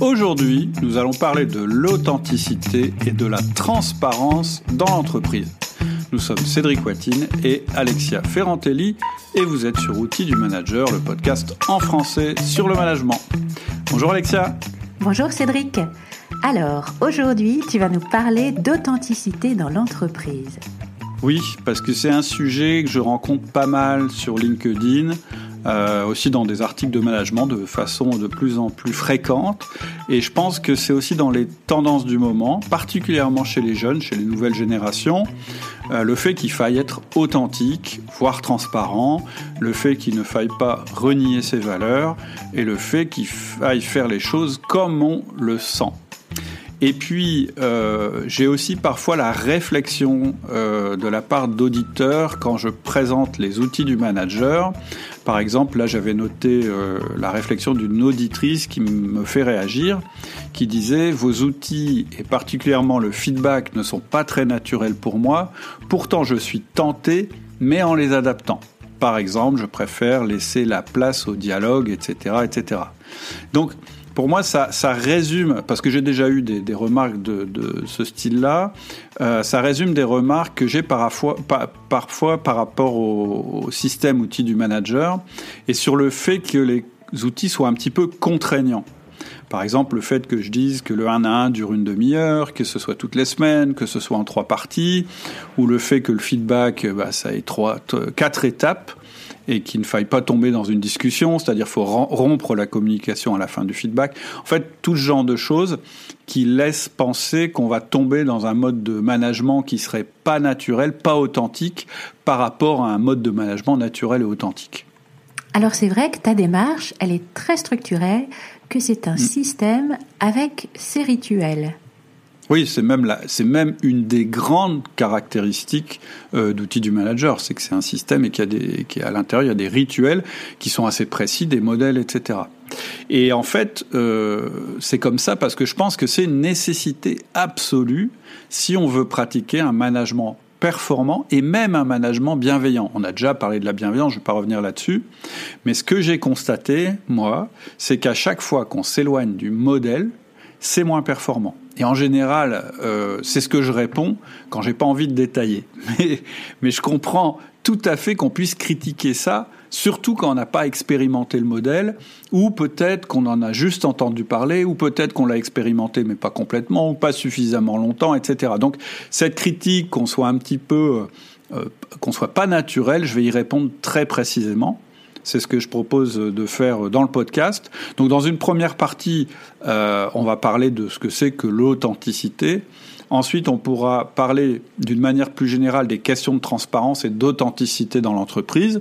Aujourd'hui, nous allons parler de l'authenticité et de la transparence dans l'entreprise. Nous sommes Cédric Watine et Alexia Ferrantelli et vous êtes sur Outils du Manager, le podcast en français sur le management. Bonjour Alexia. Bonjour Cédric. Alors, aujourd'hui, tu vas nous parler d'authenticité dans l'entreprise. Oui, parce que c'est un sujet que je rencontre pas mal sur LinkedIn. Euh, aussi dans des articles de management de façon de plus en plus fréquente. Et je pense que c'est aussi dans les tendances du moment, particulièrement chez les jeunes, chez les nouvelles générations, euh, le fait qu'il faille être authentique, voire transparent, le fait qu'il ne faille pas renier ses valeurs et le fait qu'il faille faire les choses comme on le sent. Et puis, euh, j'ai aussi parfois la réflexion de la part d'auditeurs quand je présente les outils du manager. Par exemple, là, j'avais noté euh, la réflexion d'une auditrice qui me fait réagir, qui disait Vos outils, et particulièrement le feedback, ne sont pas très naturels pour moi. Pourtant, je suis tenté, mais en les adaptant. Par exemple, je préfère laisser la place au dialogue, etc., etc. pour moi, ça, résume, parce que j'ai déjà eu des, remarques de, ce style-là, euh, ça résume des remarques que j'ai parfois, parfois par rapport au, système outil du manager et sur le fait que les outils soient un petit peu contraignants. Par exemple, le fait que je dise que le 1 à 1 dure une demi-heure, que ce soit toutes les semaines, que ce soit en trois parties, ou le fait que le feedback, bah, ça ait trois, quatre étapes et qu'il ne faille pas tomber dans une discussion, c'est-à-dire faut rompre la communication à la fin du feedback. En fait, tout ce genre de choses qui laissent penser qu'on va tomber dans un mode de management qui serait pas naturel, pas authentique par rapport à un mode de management naturel et authentique. Alors c'est vrai que ta démarche, elle est très structurée, que c'est un mm. système avec ses rituels. Oui, c'est même, c'est même une des grandes caractéristiques euh, d'outils du manager, c'est que c'est un système et qu'à l'intérieur il y a des rituels qui sont assez précis, des modèles, etc. Et en fait, euh, c'est comme ça parce que je pense que c'est une nécessité absolue si on veut pratiquer un management performant et même un management bienveillant. On a déjà parlé de la bienveillance, je ne vais pas revenir là-dessus. Mais ce que j'ai constaté, moi, c'est qu'à chaque fois qu'on s'éloigne du modèle, c'est moins performant. Et en général, euh, c'est ce que je réponds quand j'ai pas envie de détailler. Mais, je comprends tout à fait qu'on puisse critiquer ça, surtout quand on n'a pas expérimenté le modèle, ou peut-être qu'on en a juste entendu parler, ou peut-être qu'on l'a expérimenté mais pas complètement, ou pas suffisamment longtemps, etc. Donc cette critique, qu'on soit un petit peu, euh, qu'on soit pas naturel, je vais y répondre très précisément. C'est ce que je propose de faire dans le podcast. Donc dans une première partie, euh, on va parler de ce que c'est que l'authenticité. Ensuite, on pourra parler d'une manière plus générale des questions de transparence et d'authenticité dans l'entreprise.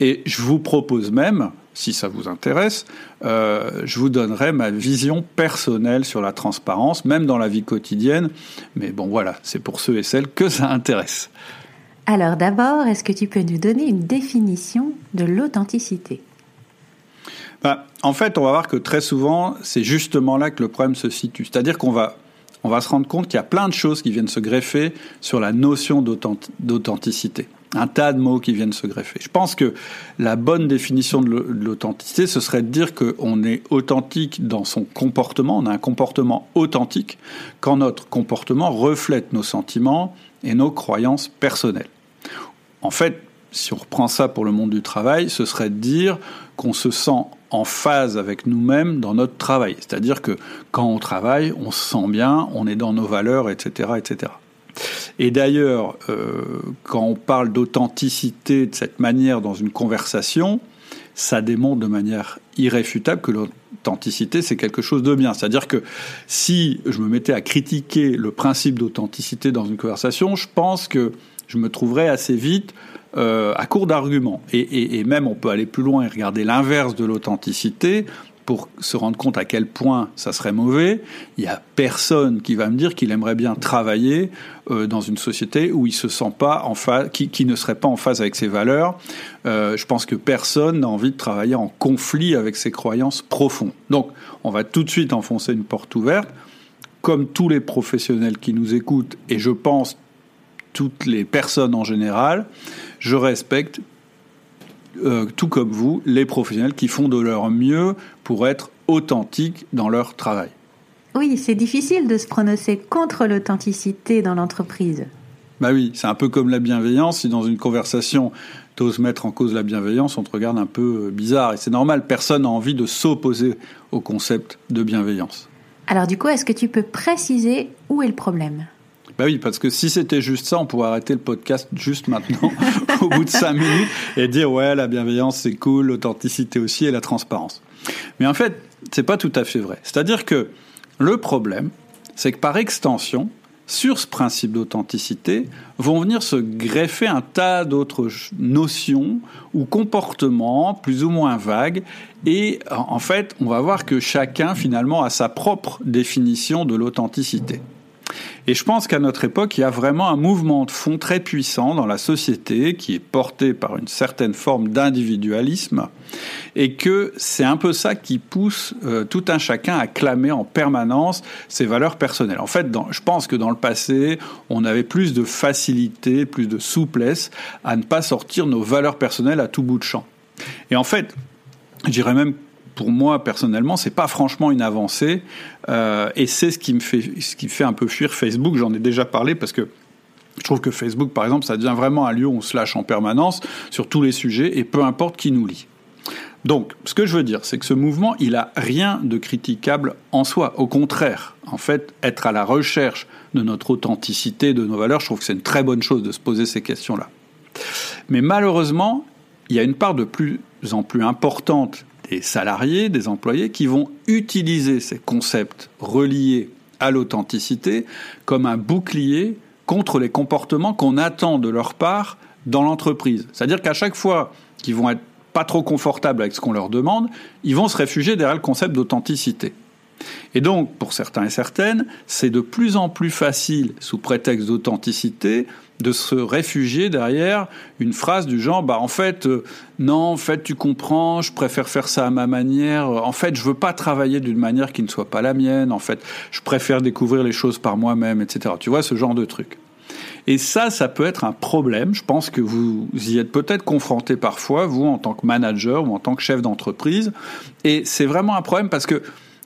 Et je vous propose même, si ça vous intéresse, euh, je vous donnerai ma vision personnelle sur la transparence, même dans la vie quotidienne. Mais bon, voilà, c'est pour ceux et celles que ça intéresse. Alors d'abord, est-ce que tu peux nous donner une définition de l'authenticité? Bah, En fait, on va voir que très souvent, c'est justement là que le problème se situe. C'est-à-dire qu'on va, on va se rendre compte qu'il y a plein de choses qui viennent se greffer sur la notion d'authenticité. Un tas de mots qui viennent se greffer. Je pense que la bonne définition de l'authenticité, ce serait de dire qu'on est authentique dans son comportement, on a un comportement authentique quand notre comportement reflète nos sentiments et nos croyances personnelles. En fait, si on reprend ça pour le monde du travail, ce serait de dire qu'on se sent en phase avec nous-mêmes dans notre travail. C'est-à-dire que quand on travaille, on se sent bien, on est dans nos valeurs, etc. etc. Et d'ailleurs, euh, quand on parle d'authenticité de cette manière dans une conversation, ça démontre de manière irréfutable que l'authenticité, c'est quelque chose de bien. C'est-à-dire que si je me mettais à critiquer le principe d'authenticité dans une conversation, je pense que je me trouverais assez vite euh, à court d'arguments. Et, et, même on peut aller plus loin et regarder l'inverse de l'authenticité pour se rendre compte à quel point ça serait mauvais. Il y a personne qui va me dire qu'il aimerait bien travailler euh, dans une société où il se sent pas en phase, qui, ne serait pas en phase avec ses valeurs. Euh, je pense que personne n'a envie de travailler en conflit avec ses croyances profondes. Donc, on va tout de suite enfoncer une porte ouverte. Comme tous les professionnels qui nous écoutent, et je pense toutes les personnes en général, je respecte, euh, tout comme vous, les professionnels qui font de leur mieux pour être authentiques dans leur travail. Oui, c'est difficile de se prononcer contre l'authenticité dans l'entreprise. Bah oui, c'est un peu comme la bienveillance. Si dans une conversation, tu oses mettre en cause la bienveillance, on te regarde un peu euh, bizarre. Et c'est normal, personne n'a envie de s'opposer au concept de bienveillance. Alors du coup, est-ce que tu peux préciser où est le problème? Bah oui, parce que si c'était juste ça, on pourrait arrêter le podcast juste maintenant, au bout de cinq minutes, et dire ouais, la bienveillance c'est cool, l'authenticité aussi et la transparence. Mais en fait, c'est pas tout à fait vrai. C'est-à-dire que le problème, c'est que par extension, sur ce principe d'authenticité, vont venir se greffer un tas d'autres notions ou comportements plus ou moins vagues. Et en fait, on va voir que chacun, finalement, a sa propre définition de l'authenticité. Et je pense qu'à notre époque, il y a vraiment un mouvement de fond très puissant dans la société qui est porté par une certaine forme d'individualisme et que c'est un peu ça qui pousse euh, tout un chacun à clamer en permanence ses valeurs personnelles. En fait, je pense que dans le passé, on avait plus de facilité, plus de souplesse à ne pas sortir nos valeurs personnelles à tout bout de champ. Et en fait, je dirais même pour moi personnellement, c'est pas franchement une avancée, euh, et c'est ce qui me fait, ce qui fait un peu fuir Facebook. J'en ai déjà parlé parce que je trouve que Facebook, par exemple, ça devient vraiment un lieu où on se lâche en permanence sur tous les sujets, et peu importe qui nous lit. Donc, ce que je veux dire, c'est que ce mouvement, il a rien de critiquable en soi. Au contraire, en fait, être à la recherche de notre authenticité, de nos valeurs, je trouve que c'est une très bonne chose de se poser ces questions-là. Mais malheureusement, il y a une part de plus en plus importante des salariés, des employés qui vont utiliser ces concepts reliés à l'authenticité comme un bouclier contre les comportements qu'on attend de leur part dans l'entreprise. C'est-à-dire qu'à chaque fois qu'ils vont être pas trop confortables avec ce qu'on leur demande, ils vont se réfugier derrière le concept d'authenticité. Et donc, pour certains et certaines, c'est de plus en plus facile, sous prétexte d'authenticité, de se réfugier derrière une phrase du genre bah en fait euh, non en fait tu comprends je préfère faire ça à ma manière en fait je veux pas travailler d'une manière qui ne soit pas la mienne en fait je préfère découvrir les choses par moi-même etc tu vois ce genre de truc et ça, ça peut être un problème. Je pense que vous y êtes peut-être confronté parfois, vous, en tant que manager ou en tant que chef d'entreprise. Et c'est vraiment un problème parce que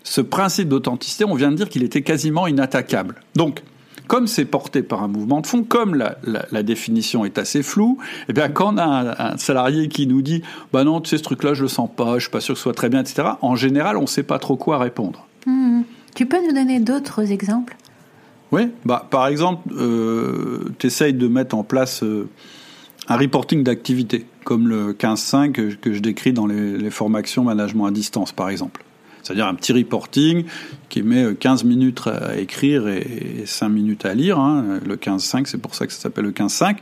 ce principe d'authenticité, on vient de dire qu'il était quasiment inattaquable. Donc, comme c'est porté par un mouvement de fond, comme la, définition est assez floue, eh bien, quand on a un, salarié qui nous dit Bah non, tu sais, ce truc-là, je le sens pas, je suis pas sûr que ce soit très bien, etc., en général, on ne sait pas trop quoi répondre. Hmm. Tu peux nous donner d'autres exemples? Oui, bah, par exemple, euh, tu essayes de mettre en place euh, un reporting d'activité, comme le 15.5 que, que je décris dans les, les formations management à distance, par exemple. C'est-à-dire un petit reporting qui met 15 euh, minutes à écrire et 5 minutes à lire. Hein. Le 15-5, c'est pour ça que ça s'appelle le 15-5.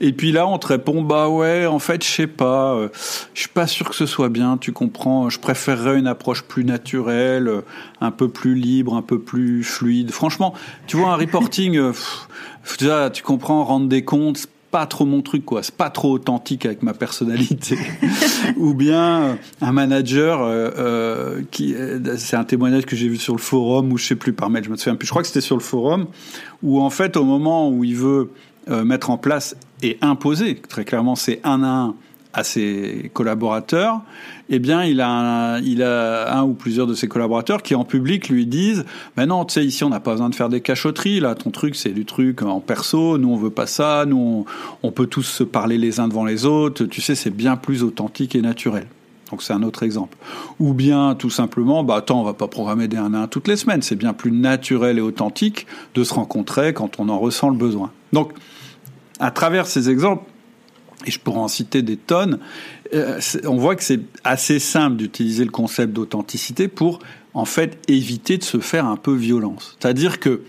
Et puis là, on te répond, bah ouais, en fait, je sais pas, euh, je suis pas sûr que ce soit bien, tu comprends, je préférerais une approche plus naturelle, un peu plus libre, un peu plus fluide. Franchement, tu vois, un reporting, euh, tu comprends, rendre des comptes, pas trop mon truc, quoi. C'est pas trop authentique avec ma personnalité. Ou bien euh, un manager euh, euh, qui, c'est un témoignage que j'ai vu sur le forum ou je sais plus par mail, je me souviens plus. Je crois que c'était sur le forum où en fait au moment où il veut mettre en place et imposer, très clairement c'est un à un à ses collaborateurs, eh bien, il a, un, ou plusieurs de ses collaborateurs qui, en public, lui disent "Mais non, tu sais, ici, on n'a pas besoin de faire des cachotteries. Là, ton truc, c'est du truc en perso. Nous, on veut pas ça. Nous, on, peut tous se parler les uns devant les autres. Tu sais, c'est bien plus authentique et naturel." Donc c'est un autre exemple. Ou bien tout simplement, bah attends, on va pas programmer des 1 à 1 toutes les semaines. C'est bien plus naturel et authentique de se rencontrer quand on en ressent le besoin. Donc, à travers ces exemples, et je pourrais en citer des tonnes, euh, on voit que c'est assez simple d'utiliser le concept d'authenticité pour en fait éviter de se faire un peu violence. C'est-à-dire que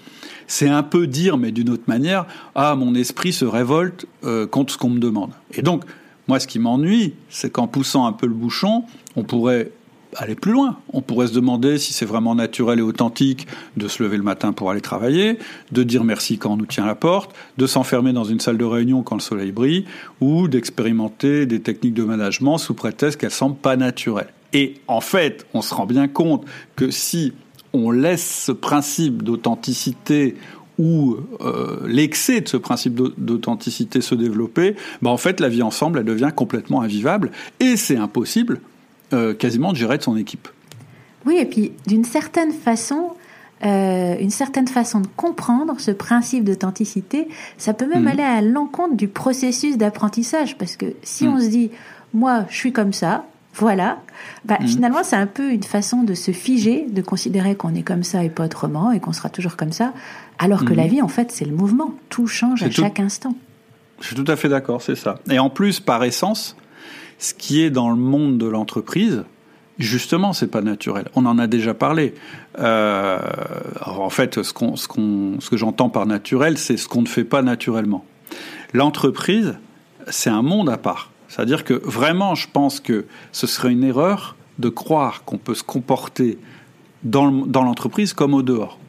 c'est un peu dire, mais d'une autre manière, ah mon esprit se révolte euh, contre ce qu'on me demande. Et donc, moi, ce qui m'ennuie, c'est qu'en poussant un peu le bouchon, on pourrait aller plus loin. On pourrait se demander si c'est vraiment naturel et authentique de se lever le matin pour aller travailler, de dire merci quand on nous tient la porte, de s'enfermer dans une salle de réunion quand le soleil brille, ou d'expérimenter des techniques de management sous prétexte qu'elles semblent pas naturelles. Et en fait, on se rend bien compte que si on laisse ce principe d'authenticité ou euh, l'excès de ce principe d'authenticité se développer, ben en fait la vie ensemble elle devient complètement invivable et c'est impossible euh, quasiment de gérer de son équipe. Oui, et puis d'une certaine façon, euh, une certaine façon de comprendre ce principe d'authenticité, ça peut même mhm. aller à l'encontre du processus d'apprentissage, parce que si mhm. on se dit, moi, je suis comme ça, voilà, bah, mhm. finalement, c'est un peu une façon de se figer, de considérer qu'on est comme ça et pas autrement, et qu'on sera toujours comme ça, alors que la vie, en fait, c'est le mouvement, tout change à chaque instant. Je suis tout à fait d'accord, c'est ça. Et en plus, par essence, ce qui est dans le monde de l'entreprise, Justement, c'est pas naturel. On en a déjà parlé. Euh, en fait, ce, que j'entends par naturel, c'est ce qu'on ne fait pas naturellement. L'entreprise, c'est un monde à part. C'est-à-dire que vraiment, je pense que ce serait une erreur de croire qu'on peut se comporter dans, l'entreprise comme au dehors.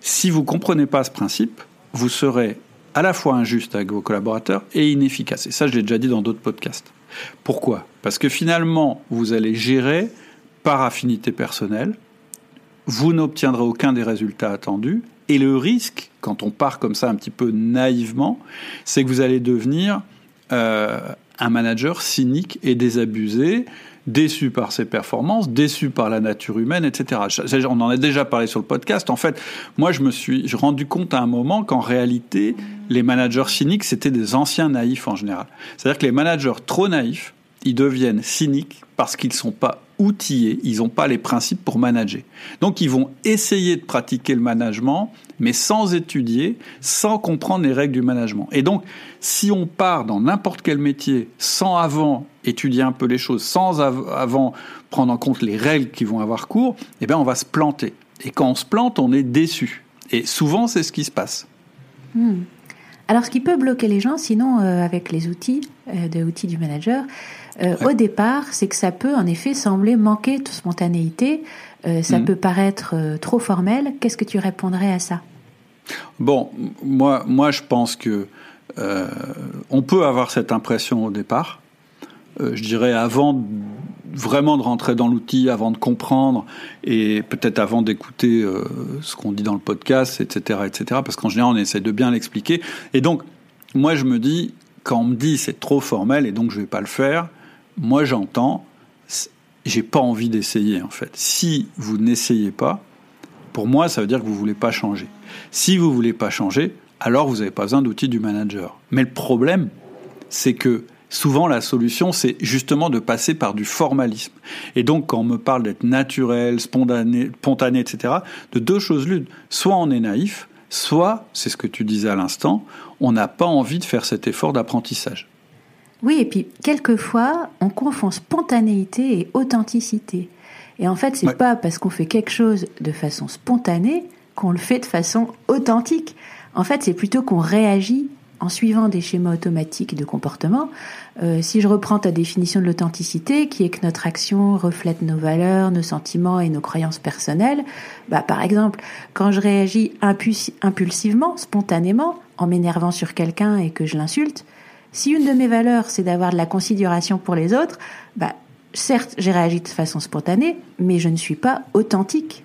Si vous comprenez pas ce principe, vous serez à la fois injuste avec vos collaborateurs et inefficace. Et ça, je l'ai déjà dit dans d'autres podcasts. Pourquoi? Parce que finalement, vous allez gérer par affinité personnelle, vous n'obtiendrez aucun des résultats attendus, et le risque, quand on part comme ça un petit peu naïvement, c'est que vous allez devenir euh, un manager cynique et désabusé, déçu par ses performances, déçu par la nature humaine, etc. On en a déjà parlé sur le podcast. En fait, moi, je me suis rendu compte à un moment qu'en réalité, les managers cyniques, c'était des anciens naïfs en général. C'est-à-dire que les managers trop naïfs, ils deviennent cyniques parce qu'ils ne sont pas outillés, ils n'ont pas les principes pour manager. Donc ils vont essayer de pratiquer le management, mais sans étudier, sans comprendre les règles du management. Et donc, si on part dans n'importe quel métier sans avant étudier un peu les choses, sans avant prendre en compte les règles qui vont avoir cours, eh bien on va se planter. Et quand on se plante, on est déçu. Et souvent, c'est ce qui se passe. Hmm. Alors, ce qui peut bloquer les gens, sinon, euh, avec les outils, euh, de outils du manager, euh, au départ, c'est que ça peut en effet sembler manquer de spontanéité, ça mhm. peut paraître trop formel. Qu'est-ce que tu répondrais à ça? Bon, moi, moi, je pense que on peut avoir cette impression au départ. je dirais avant vraiment de rentrer dans l'outil, avant de comprendre et peut-être avant d'écouter euh, ce qu'on dit dans le podcast, etc., etc. Parce qu'en général, on essaie de bien l'expliquer. Et donc, moi, je me dis, quand on me dit c'est trop formel et donc je vais pas le faire, moi, j'entends, j'ai pas envie d'essayer en fait. Si vous n'essayez pas, pour moi, ça veut dire que vous voulez pas changer. Si vous voulez pas changer, alors vous n'avez pas besoin d'outils du manager. Mais le problème, c'est que souvent la solution, c'est justement de passer par du formalisme. Et donc, quand on me parle d'être naturel, spontané, spontané, etc., de deux choses l'une. Soit on est naïf, soit, c'est ce que tu disais à l'instant, on n'a pas envie de faire cet effort d'apprentissage. Oui, et puis quelquefois, on confond spontanéité et authenticité. Et en fait, c'est pas parce qu'on fait quelque chose de façon spontanée qu'on le fait de façon authentique. En fait, c'est plutôt qu'on réagit en suivant des schémas automatiques de comportement. Euh, si je reprends ta définition de l'authenticité, qui est que notre action reflète nos valeurs, nos sentiments et nos croyances personnelles, bah, par exemple, quand je réagis impulsivement, spontanément, en m'énervant sur quelqu'un et que je l'insulte, si une de mes valeurs c'est d'avoir de la considération pour les autres, bah, certes j'ai réagi de façon spontanée, mais je ne suis pas authentique.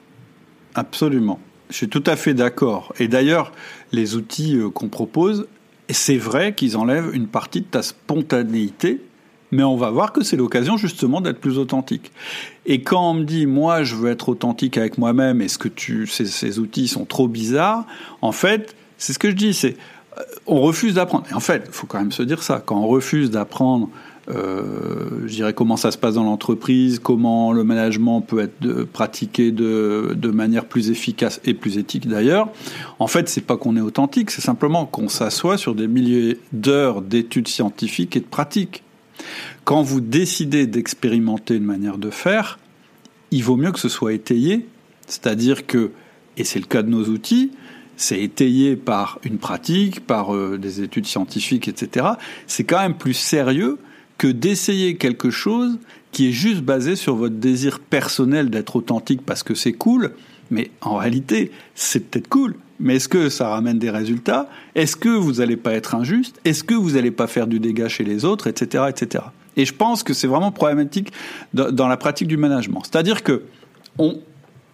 Absolument. Je suis tout à fait d'accord. Et d'ailleurs, les outils euh, qu'on propose c'est vrai qu'ils enlèvent une partie de ta spontanéité, mais on va voir que c'est l'occasion justement d'être plus authentique. Et quand on me dit, moi, je veux être authentique avec moi-même, est-ce que tu, ces, outils sont trop bizarres? En fait, c'est ce que je dis, c'est, euh, on refuse d'apprendre. Et en fait, il faut quand même se dire ça. Quand on refuse d'apprendre je dirais comment ça se passe dans l'entreprise, comment le management peut être pratiqué de, de, manière plus efficace et plus éthique d'ailleurs. En fait, c'est pas qu'on est authentique, c'est simplement qu'on s'assoit sur des milliers d'heures d'études scientifiques et de pratiques. Quand vous décidez d'expérimenter une manière de faire, il vaut mieux que ce soit étayé, c'est-à-dire que, et c'est le cas de nos outils, c'est étayé par une pratique, par euh, des études scientifiques, etc. C'est quand même plus sérieux que d'essayer quelque chose qui est juste basé sur votre désir personnel d'être authentique parce que c'est cool, mais en réalité, c'est peut-être cool, mais est-ce que ça ramène des résultats? Est-ce que vous n'allez pas être injuste? Est-ce que vous n'allez pas faire du dégât chez les autres, etc., etc. Et je pense que c'est vraiment problématique dans la pratique du management. C'est-à-dire que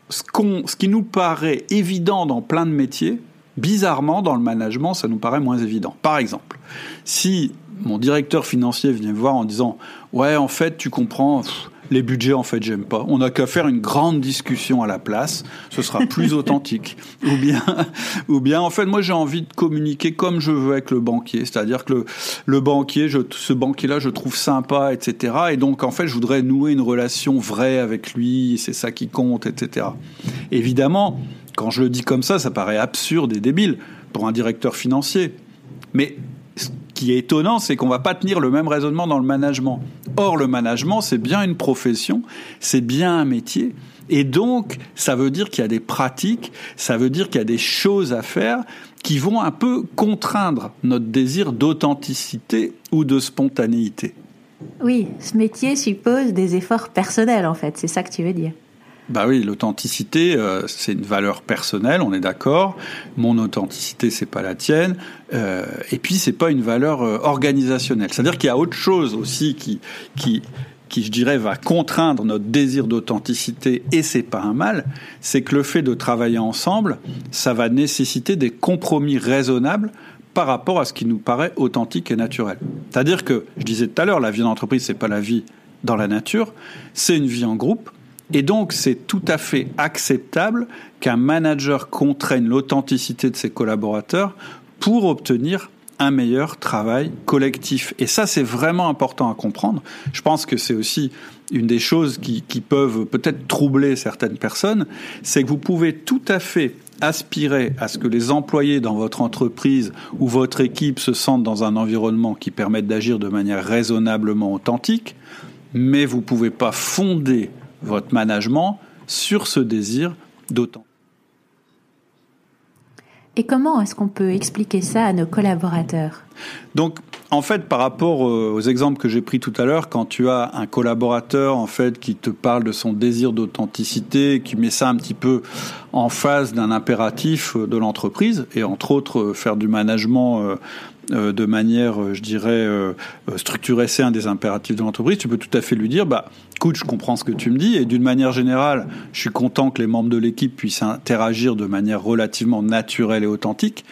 ce, ce qui nous paraît évident dans plein de métiers, bizarrement, dans le management, ça nous paraît moins évident. Par exemple, si mon directeur financier vient me voir en disant Ouais, en fait, tu comprends, les budgets, en fait, j'aime pas. On n'a qu'à faire une grande discussion à la place. Ce sera plus authentique. Ou bien, ou bien, en fait, moi, j'ai envie de communiquer comme je veux avec le banquier. C'est-à-dire que le, le banquier, je, ce banquier-là, je trouve sympa, etc. Et donc, en fait, je voudrais nouer une relation vraie avec lui. C'est ça qui compte, etc. Évidemment, quand je le dis comme ça, ça paraît absurde et débile pour un directeur financier. Mais qui est étonnant, c'est qu'on va pas tenir le même raisonnement dans le management. Or, le management, c'est bien une profession, c'est bien un métier. Et donc, ça veut dire qu'il y a des pratiques, ça veut dire qu'il y a des choses à faire qui vont un peu contraindre notre désir d'authenticité ou de spontanéité. Oui, ce métier suppose des efforts personnels, en fait, c'est ça que tu veux dire. Bah oui, l'authenticité, euh, c'est une valeur personnelle, on est d'accord. Mon authenticité, c'est pas la tienne. Euh, et puis, c'est pas une valeur euh, organisationnelle. C'est-à-dire qu'il y a autre chose aussi qui, qui, qui, je dirais, va contraindre notre désir d'authenticité, et c'est pas un mal, c'est que le fait de travailler ensemble, ça va nécessiter des compromis raisonnables par rapport à ce qui nous paraît authentique et naturel. C'est-à-dire que, je disais tout à l'heure, la vie d'entreprise, c'est pas la vie dans la nature, c'est une vie en groupe, et donc, c'est tout à fait acceptable qu'un manager contraigne l'authenticité de ses collaborateurs pour obtenir un meilleur travail collectif. Et ça, c'est vraiment important à comprendre. Je pense que c'est aussi une des choses qui, peuvent peut-être troubler certaines personnes, c'est que vous pouvez tout à fait aspirer à ce que les employés dans votre entreprise ou votre équipe se sentent dans un environnement qui permette d'agir de manière raisonnablement authentique, mais vous ne pouvez pas fonder votre management sur ce désir d'autant. Et comment est-ce qu'on peut expliquer ça à nos collaborateurs? Donc, en fait, par rapport aux exemples que j'ai pris tout à l'heure, quand tu as un collaborateur en fait qui te parle de son désir d'authenticité, qui met ça un petit peu en phase d'un impératif de l'entreprise, et entre autres faire du management euh, euh, de manière, euh, je dirais, euh, structurée, c'est un des impératifs de l'entreprise, tu peux tout à fait lui dire, bah, écoute, je comprends ce que tu me dis, et d'une manière générale, je suis content que les membres de l'équipe puissent interagir de manière relativement naturelle et authentique,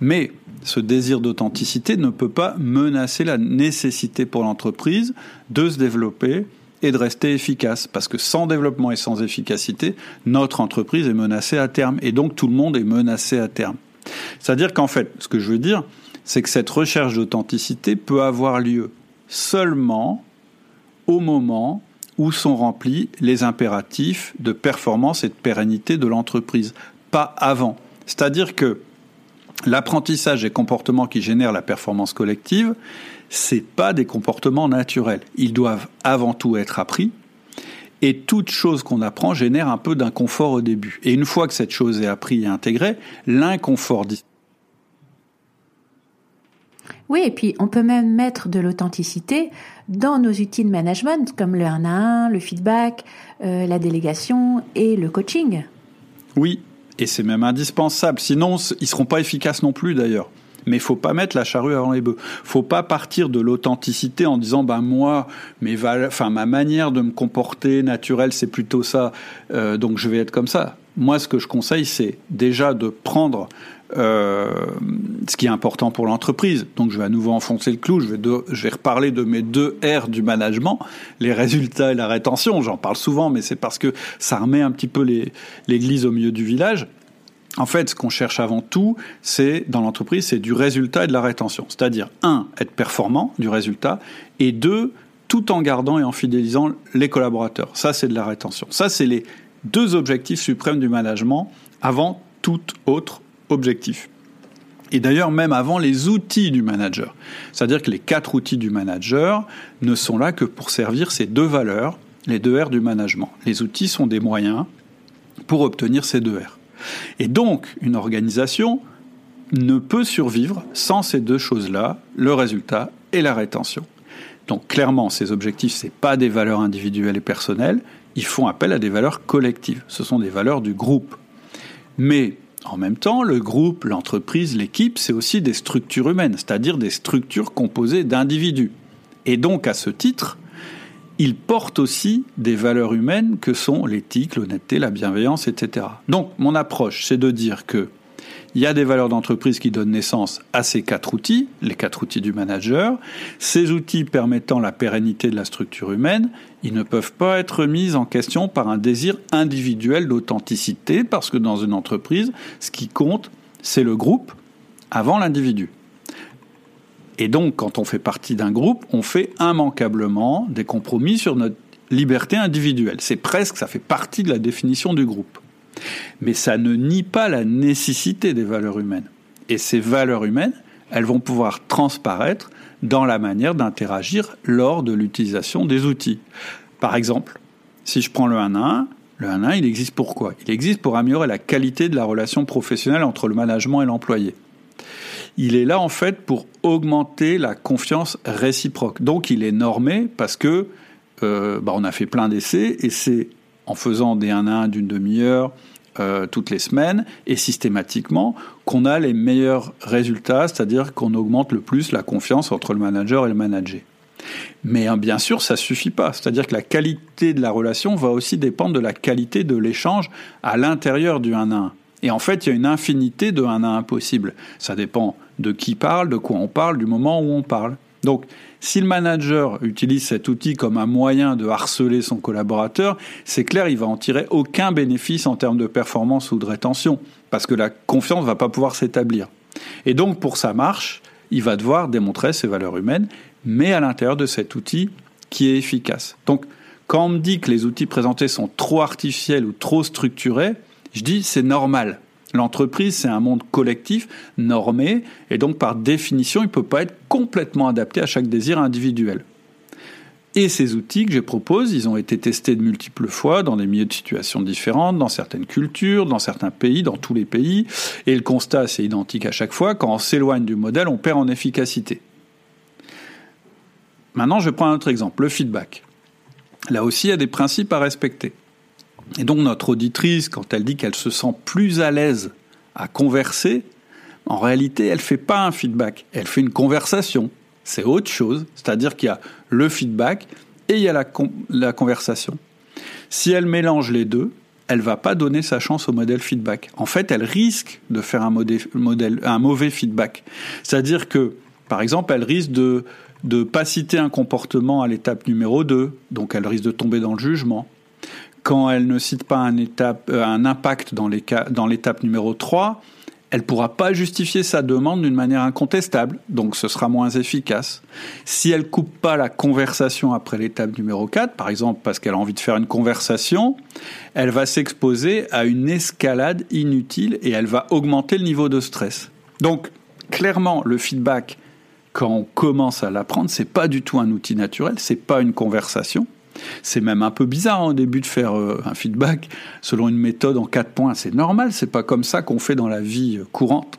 mais ce désir d'authenticité ne peut pas menacer la nécessité pour l'entreprise de se développer et de rester efficace. Parce que sans développement et sans efficacité, notre entreprise est menacée à terme. Et donc tout le monde est menacé à terme. C'est-à-dire qu'en fait, ce que je veux dire, c'est que cette recherche d'authenticité peut avoir lieu seulement au moment où sont remplis les impératifs de performance et de pérennité de l'entreprise, pas avant. C'est-à-dire que l'apprentissage des comportements qui génèrent la performance collective, c'est pas des comportements naturels. Ils doivent avant tout être appris. Et toute chose qu'on apprend génère un peu d'inconfort au début. Et une fois que cette chose est apprise et intégrée, l'inconfort oui, et puis on peut même mettre de l'authenticité dans nos outils de management comme le 1 à 1, le feedback, euh, la délégation et le coaching. Oui, et c'est même indispensable. Sinon, ils seront pas efficaces non plus d'ailleurs. Mais faut pas mettre la charrue avant les bœufs. Faut pas partir de l'authenticité en disant ben moi mes enfin ma manière de me comporter naturelle c'est plutôt ça, euh, donc je vais être comme ça. Moi, ce que je conseille, c'est déjà de prendre euh, ce qui est important pour l'entreprise. Donc je vais à nouveau enfoncer le clou, je vais, je vais reparler de mes deux R du management, les résultats et la rétention. J'en parle souvent, mais c'est parce que ça remet un petit peu l'église au milieu du village. En fait, ce qu'on cherche avant tout, c'est dans l'entreprise, c'est du résultat et de la rétention. C'est-à-dire, un, être performant du résultat, et deux, tout en gardant et en fidélisant les collaborateurs. Ça, c'est de la rétention. Ça, c'est les deux objectifs suprêmes du management avant tout autre objectif. Et d'ailleurs, même avant les outils du manager. C'est-à-dire que les quatre outils du manager ne sont là que pour servir ces deux valeurs, les deux R du management. Les outils sont des moyens pour obtenir ces deux R. Et donc, une organisation ne peut survivre sans ces deux choses-là, le résultat et la rétention. Donc clairement, ces objectifs, ce pas des valeurs individuelles et personnelles, ils font appel à des valeurs collectives. Ce sont des valeurs du groupe. Mais en même temps, le groupe, l'entreprise, l'équipe, c'est aussi des structures humaines, c'est-à-dire des structures composées d'individus. Et donc, à ce titre, ils portent aussi des valeurs humaines que sont l'éthique, l'honnêteté, la bienveillance, etc. Donc, mon approche, c'est de dire que il y a des valeurs d'entreprise qui donnent naissance à ces quatre outils, les quatre outils du manager. Ces outils permettant la pérennité de la structure humaine, ils ne peuvent pas être mis en question par un désir individuel d'authenticité, parce que dans une entreprise, ce qui compte, c'est le groupe avant l'individu. Et donc, quand on fait partie d'un groupe, on fait immanquablement des compromis sur notre liberté individuelle. C'est presque, ça fait partie de la définition du groupe. Mais ça ne nie pas la nécessité des valeurs humaines. Et ces valeurs humaines, elles vont pouvoir transparaître dans la manière d'interagir lors de l'utilisation des outils. Par exemple, si je prends le 1 à 1, le 1 à 1, il existe pourquoi? Il existe pour améliorer la qualité de la relation professionnelle entre le management et l'employé il est là en fait pour augmenter la confiance réciproque. Donc il est normé parce que euh, bah, on a fait plein d'essais et c'est en faisant des 1 à 1 d'une demi-heure euh, toutes les semaines et systématiquement qu'on a les meilleurs résultats, c'est-à-dire qu'on augmente le plus la confiance entre le manager et le manager. Mais hein, bien sûr, ça suffit pas. C'est-à-dire que la qualité de la relation va aussi dépendre de la qualité de l'échange à l'intérieur du 1 à 1. Et en fait, il y a une infinité de 1 à 1 possibles. Ça dépend de qui parle, de quoi on parle, du moment où on parle. Donc, si le manager utilise cet outil comme un moyen de harceler son collaborateur, c'est clair, il va en tirer aucun bénéfice en termes de performance ou de rétention, parce que la confiance ne va pas pouvoir s'établir. Et donc, pour sa marche, il va devoir démontrer ses valeurs humaines, mais à l'intérieur de cet outil qui est efficace. Donc, quand on me dit que les outils présentés sont trop artificiels ou trop structurés, je dis c'est normal. L'entreprise, c'est un monde collectif, normé, et donc par définition, il ne peut pas être complètement adapté à chaque désir individuel. Et ces outils que je propose, ils ont été testés de multiples fois dans des milieux de situations différentes, dans certaines cultures, dans certains pays, dans tous les pays, et le constat, c'est identique à chaque fois, quand on s'éloigne du modèle, on perd en efficacité. Maintenant, je prends un autre exemple, le feedback. Là aussi, il y a des principes à respecter. Et donc notre auditrice, quand elle dit qu'elle se sent plus à l'aise à converser, en réalité, elle ne fait pas un feedback, elle fait une conversation. C'est autre chose, c'est-à-dire qu'il y a le feedback et il y a la, conversation. Si elle mélange les deux, elle va pas donner sa chance au modèle feedback. En fait, elle risque de faire un, modèle, un mauvais feedback. C'est-à-dire que, par exemple, elle risque de ne pas citer un comportement à l'étape numéro 2, donc elle risque de tomber dans le jugement quand elle ne cite pas un, euh, impact dans l'étape numéro 3, elle ne pourra pas justifier sa demande d'une manière incontestable, donc ce sera moins efficace. Si elle coupe pas la conversation après l'étape numéro 4, par exemple parce qu'elle a envie de faire une conversation, elle va s'exposer à une escalade inutile et elle va augmenter le niveau de stress. Donc clairement, le feedback, quand on commence à l'apprendre, c'est pas du tout un outil naturel, c'est pas une conversation. C'est même un peu bizarre hein, au début de faire euh, un feedback selon une méthode en quatre points. C'est normal, c'est pas comme ça qu'on fait dans la vie euh, courante.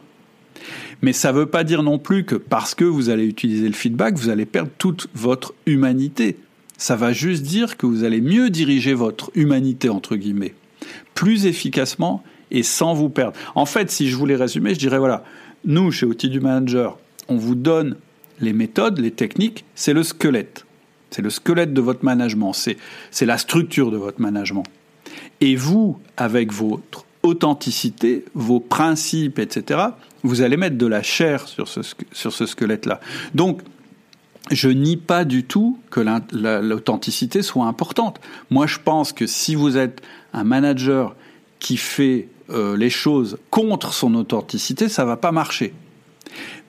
Mais ça ne veut pas dire non plus que parce que vous allez utiliser le feedback, vous allez perdre toute votre humanité. Ça va juste dire que vous allez mieux diriger votre humanité, entre guillemets, plus efficacement et sans vous perdre. En fait, si je voulais résumer, je dirais voilà, nous, chez Outils du Manager, on vous donne les méthodes, les techniques, c'est le squelette. C'est le squelette de votre management, c'est la structure de votre management. Et vous, avec votre authenticité, vos principes, etc., vous allez mettre de la chair sur ce, sur ce squelette-là. Donc, je nie pas du tout que l'authenticité soit importante. Moi, je pense que si vous êtes un manager qui fait euh, les choses contre son authenticité, ça va pas marcher.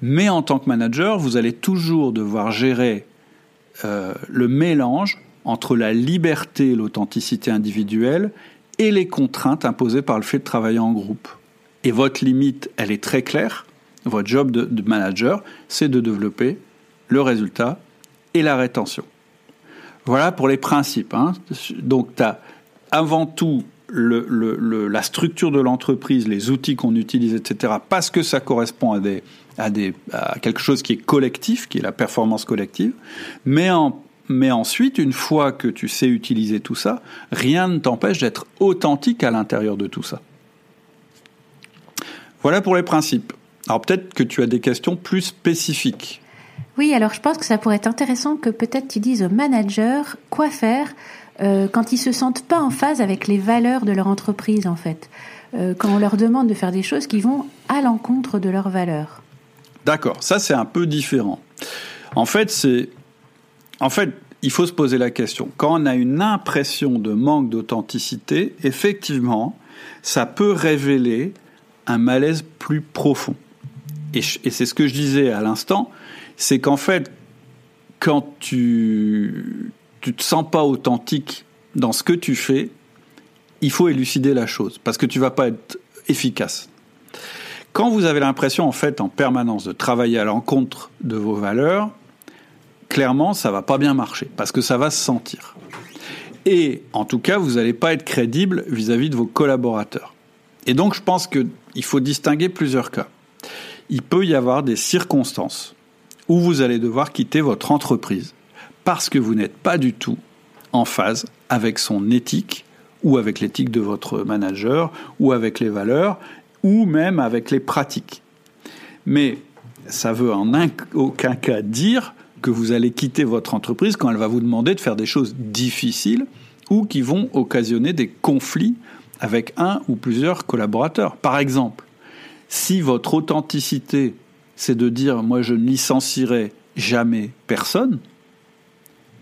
Mais en tant que manager, vous allez toujours devoir gérer euh, le mélange entre la liberté l'authenticité individuelle et les contraintes imposées par le fait de travailler en groupe. Et votre limite, elle est très claire. Votre job de, manager, c'est de développer le résultat et la rétention. Voilà pour les principes. Hein. Donc, tu as avant tout la structure de l'entreprise, les outils qu'on utilise, etc., parce que ça correspond à des, à, des, quelque chose qui est collectif, qui est la performance collective. Mais, en, mais ensuite, une fois que tu sais utiliser tout ça, rien ne t'empêche d'être authentique à l'intérieur de tout ça. Voilà pour les principes. Alors peut-être que tu as des questions plus spécifiques. Oui, alors je pense que ça pourrait être intéressant que peut-être tu dises aux managers quoi faire euh, quand ils se sentent pas en phase avec les valeurs de leur entreprise en fait. quand on leur demande de faire des choses qui vont à l'encontre de leurs valeurs. D'accord, ça c'est un peu différent. En fait, c'est en fait, il faut se poser la question. Quand on a une impression de manque d'authenticité, effectivement, ça peut révéler un malaise plus profond. Et, c'est ce que je disais à l'instant, c'est qu'en fait, quand tu tu te sens pas authentique dans ce que tu fais, il faut élucider la chose parce que tu vas pas être efficace. Quand vous avez l'impression en fait en permanence de travailler à l'encontre de vos valeurs, clairement ça va pas bien marcher parce que ça va se sentir. Et en tout cas, vous n'allez pas être crédible vis-à-vis de vos collaborateurs. Et donc je pense qu'il faut distinguer plusieurs cas. Il peut y avoir des circonstances où vous allez devoir quitter votre entreprise parce que vous n'êtes pas du tout en phase avec son éthique ou avec l'éthique de votre manager ou avec les valeurs ou même avec les pratiques. Mais ça veut en aucun cas dire que vous allez quitter votre entreprise quand elle va vous demander de faire des choses difficiles ou qui vont occasionner des conflits avec un ou plusieurs collaborateurs. Par exemple, si votre authenticité, c'est de dire moi je ne licencierai jamais personne,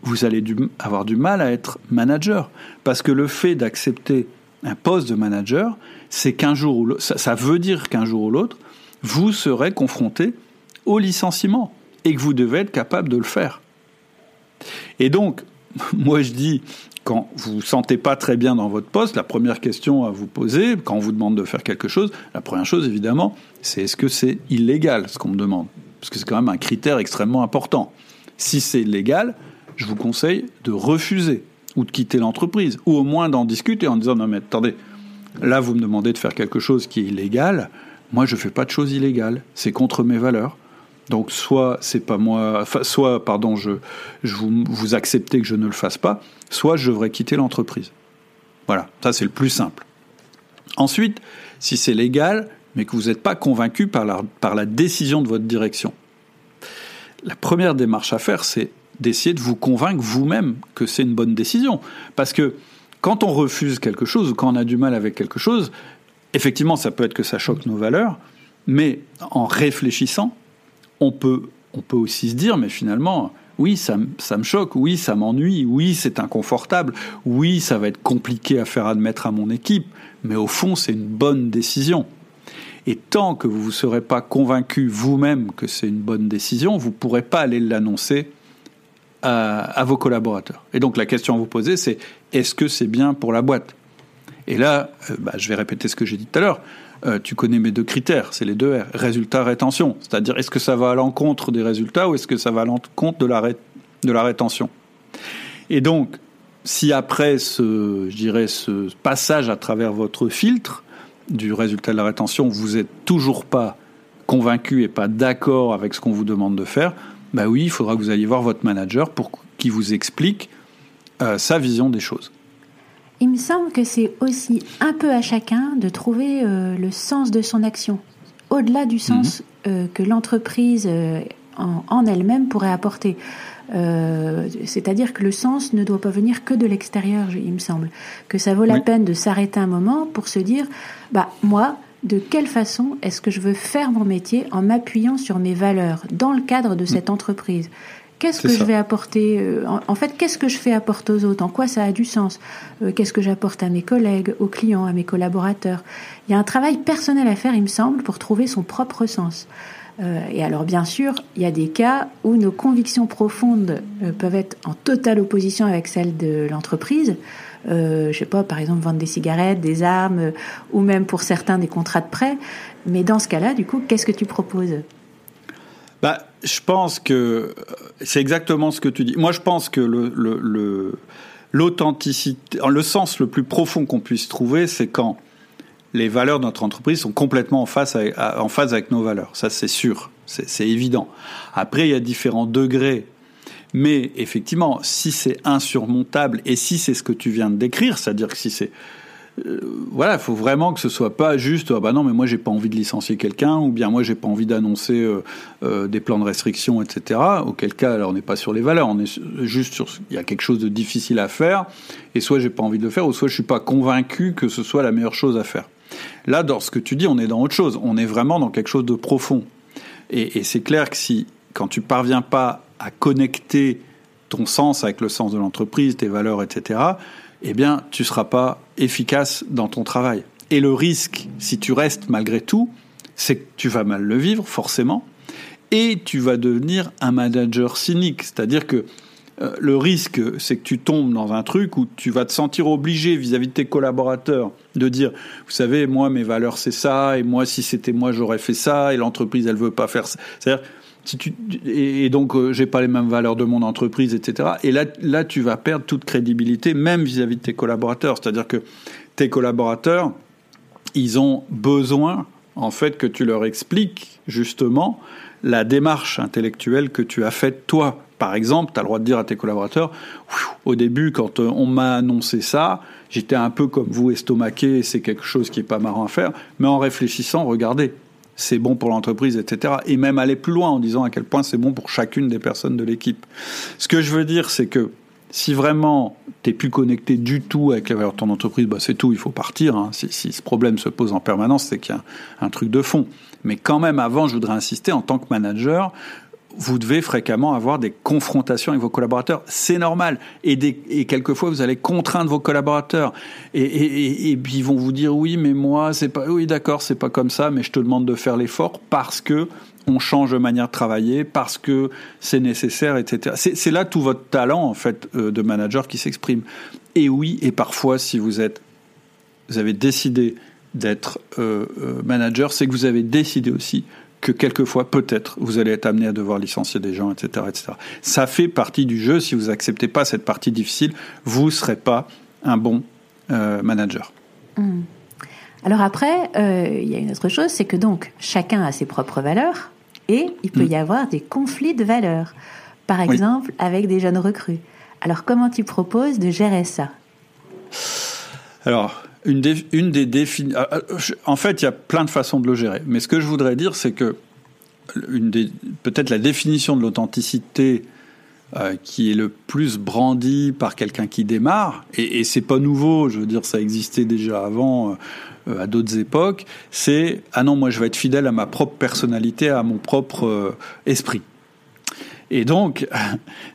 vous allez avoir du mal à être manager. Parce que le fait d'accepter un poste de manager, c'est qu'un jour ou ça, ça veut dire qu'un jour ou l'autre, vous serez confronté au licenciement et que vous devez être capable de le faire. Et donc, moi je dis, quand vous vous sentez pas très bien dans votre poste, la première question à vous poser, quand on vous demande de faire quelque chose, la première chose évidemment, c'est est-ce que c'est illégal ce qu'on me demande? Parce que c'est quand même un critère extrêmement important. Si c'est légal, je vous conseille de refuser ou de quitter l'entreprise, ou au moins d'en discuter en disant non mais attendez, là vous me demandez de faire quelque chose qui est illégal, moi je fais pas de choses illégales, c'est contre mes valeurs. Donc soit c'est pas moi, soit pardon, je, vous acceptez que je ne le fasse pas, soit je devrais quitter l'entreprise. Voilà, ça c'est le plus simple. Ensuite, si c'est légal, mais que vous n'êtes pas convaincu par la, par la décision de votre direction, la première démarche à faire, c'est d'essayer de vous convaincre vous-même que c'est une bonne décision. Parce que quand on refuse quelque chose ou quand on a du mal avec quelque chose, effectivement, ça peut être que ça choque nos valeurs, mais en réfléchissant, on peut, on peut aussi se dire, mais finalement, oui, ça, ça me choque, oui, ça m'ennuie, oui, c'est inconfortable, oui, ça va être compliqué à faire admettre à mon équipe, mais au fond, c'est une bonne décision. Et tant que vous ne serez pas convaincu vous-même que c'est une bonne décision, vous ne pourrez pas aller l'annoncer à, vos collaborateurs. Et donc la question à vous poser, c'est est-ce que c'est bien pour la boîte? Et là, euh, bah, je vais répéter ce que j'ai dit tout à l'heure. Euh, tu connais mes deux critères, c'est les deux R, résultat, rétention. C'est-à-dire, est-ce que ça va à l'encontre des résultats ou est-ce que ça va à l'encontre de la, rétention? Et donc, si après ce, je ce passage à travers votre filtre du résultat de la rétention, vous n'êtes toujours pas convaincu et pas d'accord avec ce qu'on vous demande de faire, bah oui, il faudra que vous alliez voir votre manager pour qu'il vous explique euh, sa vision des choses. Il me semble que c'est aussi un peu à chacun de trouver euh, le sens de son action, au-delà du sens mhm. euh, que l'entreprise en, elle-même pourrait apporter. C'est-à-dire que le sens ne doit pas venir que de l'extérieur, il me semble. Que ça vaut la peine de s'arrêter un moment pour se dire, bah moi, de quelle façon est-ce que je veux faire mon métier en m'appuyant sur mes valeurs dans le cadre de cette mm. entreprise? Qu'est-ce que je vais apporter euh, En fait, qu'est-ce que je fais apporter aux autres? En quoi ça a du sens? Euh, Qu'est-ce que j'apporte à mes collègues, aux clients, à mes collaborateurs? Il y a un travail personnel à faire, il me semble, pour trouver son propre sens. Euh, et alors, bien sûr, il y a des cas où nos convictions profondes peuvent être en totale opposition avec celles de l'entreprise. Euh, je sais pas, par exemple vendre des cigarettes, des armes, ou même pour certains des contrats de prêt. Mais dans ce cas-là, du coup, qu'est-ce que tu proposes? Bah, je pense que c'est exactement ce que tu dis. Moi, je pense que le, le, l'authenticité, le sens le plus profond qu'on puisse trouver, c'est quand les valeurs de notre entreprise sont complètement en avec, en phase avec nos valeurs. Ça, c'est sûr, c'est évident. Après, il y a différents degrés mais effectivement, si c'est insurmontable et si c'est ce que tu viens de décrire, c'est-à-dire que si c'est euh, voilà, il faut vraiment que ce soit pas juste ah bah non mais moi j'ai pas envie de licencier quelqu'un ou bien moi j'ai pas envie d'annoncer euh, euh, des plans de restriction etc. Auquel cas alors on n'est pas sur les valeurs, on est juste sur il y a quelque chose de difficile à faire et soit j'ai pas envie de le faire ou soit je suis pas convaincu que ce soit la meilleure chose à faire. Là, dans ce que tu dis, on est dans autre chose. On est vraiment dans quelque chose de profond. Et, et c'est clair que si, quand tu parviens pas à connecter ton sens avec le sens de l'entreprise, tes valeurs, etc., eh bien, tu seras pas efficace dans ton travail. Et le risque, si tu restes malgré tout, c'est que tu vas mal le vivre, forcément, et tu vas devenir un manager cynique. C'est-à-dire que euh, le risque, c'est que tu tombes dans un truc où tu vas te sentir obligé vis-à-vis de tes collaborateurs de dire, vous savez, moi, mes valeurs, c'est ça, et moi, si c'était moi, j'aurais fait ça, et l'entreprise, elle veut pas faire ça. C'est-à-dire, et, donc, euh, j'ai pas les mêmes valeurs de mon entreprise, etc. Et là, là, tu vas perdre toute crédibilité, même vis-à-vis de tes collaborateurs. C'est-à-dire que tes collaborateurs, ils ont besoin, en fait, que tu leur expliques, justement, la démarche intellectuelle que tu as faite toi par exemple, tu as le droit de dire à tes collaborateurs, au début, quand euh, on m'a annoncé ça, j'étais un peu comme vous estomaqué, c'est quelque chose qui est pas marrant à faire, mais en réfléchissant, regardez, c'est bon pour l'entreprise, etc. Et même aller plus loin en disant à quel point c'est bon pour chacune des personnes de l'équipe. Ce que je veux dire, c'est que si vraiment t'es plus connecté du tout avec les valeurs de ton entreprise, bah c'est tout, il faut partir. Hein. Si, ce problème se pose en permanence, c'est qu'il y a un truc de fond. Mais quand même, avant, je voudrais insister, en tant que manager, vous devez fréquemment avoir des confrontations avec vos collaborateurs. C'est normal. Et, quelquefois, vous allez contraindre vos collaborateurs. Et, puis, ils vont vous dire, oui, mais moi, c'est pas, oui, d'accord, c'est pas comme ça, mais je te demande de faire l'effort parce que on change de manière de travailler, parce que c'est nécessaire, etc. C'est là tout votre talent, en fait, euh, de manager qui s'exprime. Et oui, et parfois, si vous êtes, vous avez décidé d'être euh, euh, manager, c'est que vous avez décidé aussi que quelquefois, peut-être, vous allez être amené à devoir licencier des gens, etc., etc. Ça fait partie du jeu. Si vous acceptez pas cette partie difficile, vous ne serez pas un bon euh, manager. Hmm. Alors après, euh, il y a une autre chose, c'est que donc chacun a ses propres valeurs et il peut hmm. y avoir des conflits de valeurs. Par exemple, avec des jeunes recrues. Alors comment tu proposes de gérer ça? Alors, une, des définitions. Ah, ah, en fait, il y a plein de façons de le gérer. Mais ce que je voudrais dire, c'est que peut-être la définition de l'authenticité euh, qui est le plus brandie par quelqu'un qui démarre, et, c'est pas nouveau, je veux dire, ça existait déjà avant, euh, à d'autres époques, c'est ah non, moi je vais être fidèle à ma propre personnalité, à mon propre euh, esprit. Et donc,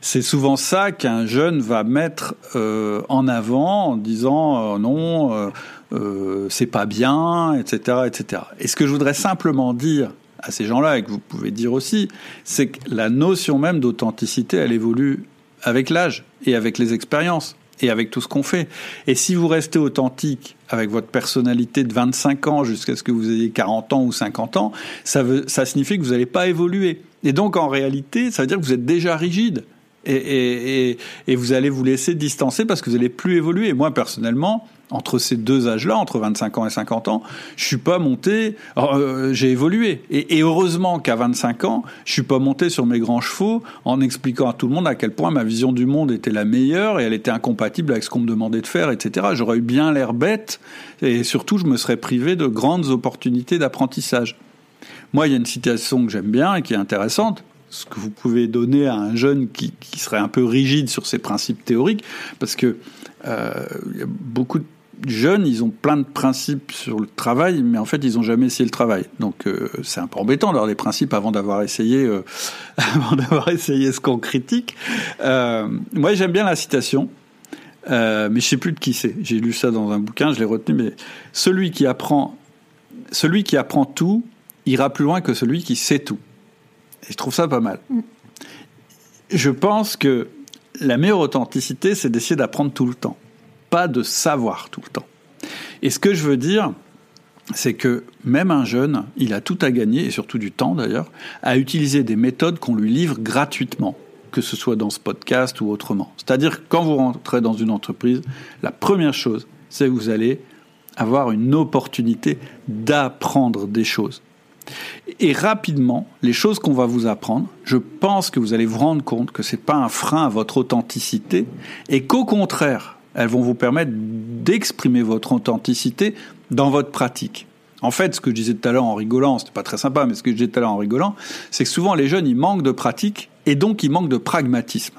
c'est souvent ça qu'un jeune va mettre euh, en avant en disant euh, non, euh, c'est pas bien, etc., etc. Et ce que je voudrais simplement dire à ces gens-là, et que vous pouvez dire aussi, c'est que la notion même d'authenticité, elle évolue avec l'âge et avec les expériences et avec tout ce qu'on fait. Et si vous restez authentique avec votre personnalité de 25 ans jusqu'à ce que vous ayez 40 ans ou 50 ans, ça, ça signifie que vous n'allez pas évoluer. Et donc en réalité, ça veut dire que vous êtes déjà rigide. Et, vous allez vous laisser distancer parce que vous n'allez plus évoluer. Moi, personnellement, entre ces deux âges-là, entre 25 ans et 50 ans, je suis pas monté, euh, j'ai évolué. Et, et heureusement qu'à 25 ans, je suis pas monté sur mes grands chevaux en expliquant à tout le monde à quel point ma vision du monde était la meilleure et elle était incompatible avec ce qu'on me demandait de faire, etc. J'aurais eu bien l'air bête et surtout, je me serais privé de grandes opportunités d'apprentissage. Moi, il y a une citation que j'aime bien et qui est intéressante ce que vous pouvez donner à un jeune qui, qui, serait un peu rigide sur ses principes théoriques, parce que euh, beaucoup de jeunes, ils ont plein de principes sur le travail, mais en fait, ils n'ont jamais essayé le travail. Donc, euh, c'est un peu embêtant d'avoir des principes avant d'avoir essayé, euh, avant d'avoir essayé ce qu'on critique. Moi, j'aime bien la citation, mais je sais plus de qui c'est. J'ai lu ça dans un bouquin, je l'ai retenu. Mais celui qui apprend, celui qui apprend tout ira plus loin que celui qui sait tout. Et je trouve ça pas mal. Mm. Je pense que la meilleure authenticité, c'est d'essayer d'apprendre tout le temps pas de savoir tout le temps. Et ce que je veux dire, c'est que même un jeune, il a tout à gagner, et surtout du temps d'ailleurs, à utiliser des méthodes qu'on lui livre gratuitement, que ce soit dans ce podcast ou autrement. C'est-à-dire que quand vous rentrez dans une entreprise, la première chose, c'est que vous allez avoir une opportunité d'apprendre des choses. Et rapidement, les choses qu'on va vous apprendre, je pense que vous allez vous rendre compte que ce n'est pas un frein à votre authenticité et qu'au contraire, elles vont vous permettre d'exprimer votre authenticité dans votre pratique. En fait, ce que je disais tout à l'heure en rigolant, c'était pas très sympa, mais ce que je disais tout à l'heure en rigolant, c'est que souvent les jeunes, ils manquent de pratique et donc ils manquent de pragmatisme.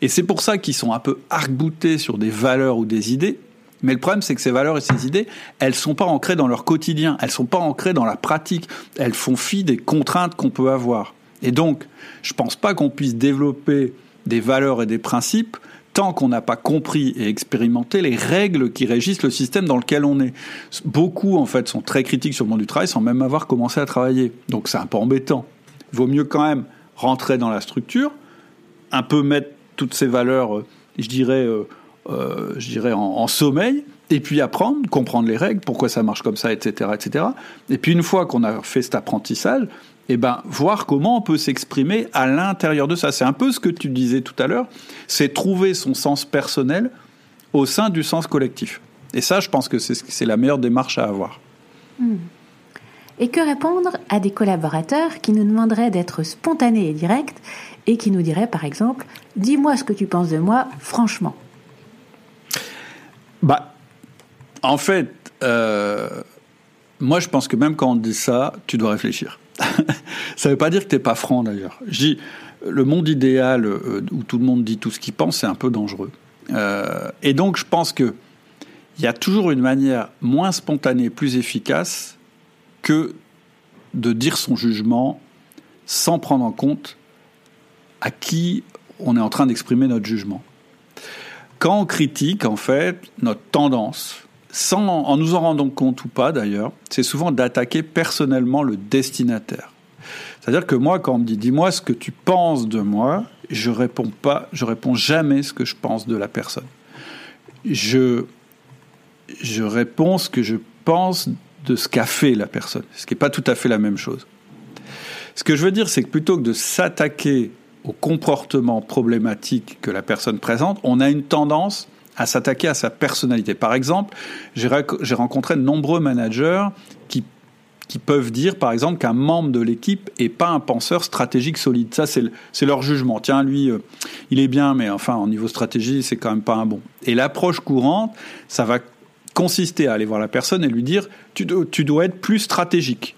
Et c'est pour ça qu'ils sont un peu arc-boutés sur des valeurs ou des idées, Mais le problème, c'est que ces valeurs et ces idées, elles sont pas ancrées dans leur quotidien, elles sont pas ancrées dans la pratique, elles font fi des contraintes qu'on peut avoir. Et donc, je pense pas qu'on puisse développer des valeurs et des principes tant qu'on n'a pas compris et expérimenté les règles qui régissent le système dans lequel on est. Beaucoup, en fait, sont très critiques sur le monde du travail sans même avoir commencé à travailler. Donc c'est un peu embêtant. Il vaut mieux quand même rentrer dans la structure, un peu mettre toutes ces valeurs, euh, je dirais, euh, je dirais en, sommeil, et puis apprendre, comprendre les règles, pourquoi ça marche comme ça, etc., etc. Et puis une fois qu'on a fait cet apprentissage, eh ben, voir comment on peut s'exprimer à l'intérieur de ça. C'est un peu ce que tu disais tout à l'heure, c'est trouver son sens personnel au sein du sens collectif. Et ça, je pense que c'est la meilleure démarche à avoir. Hmm. Et que répondre à des collaborateurs qui nous demanderaient d'être spontanés et directs et qui nous diraient, par exemple, dis-moi ce que tu penses de moi, franchement Bah, en fait, euh, moi, je pense que même quand on dit ça, tu dois réfléchir. ça ne veut pas dire que tu n'es pas franc d'ailleurs. Je dis, le monde idéal euh, où tout le monde dit tout ce qu'il pense, c'est un peu dangereux. Euh, et donc, je pense que il y a toujours une manière moins spontanée, plus efficace que de dire son jugement sans prendre en compte à qui on est en train d'exprimer notre jugement. Quand on critique, en fait, notre tendance, sans, en nous en rendant compte ou pas d'ailleurs, c'est souvent d'attaquer personnellement le destinataire. C'est-à-dire que moi, quand on me dit dis-moi ce que tu penses de moi, je réponds pas, je réponds jamais ce que je pense de la personne. Je, je réponds ce que je pense de ce qu'a fait la personne, ce qui n'est pas tout à fait la même chose. Ce que je veux dire, c'est que plutôt que de s'attaquer au comportement problématique que la personne présente, on a une tendance à s'attaquer à sa personnalité. Par exemple, j'ai rencontré de nombreux managers qui qui peuvent dire, par exemple, qu'un membre de l'équipe est pas un penseur stratégique solide. Ça, c'est leur jugement. Tiens, lui, euh, il est bien, mais enfin, au niveau stratégie, c'est quand même pas un bon. Et l'approche courante, ça va consister à aller voir la personne et lui dire, tu, tu dois être plus stratégique.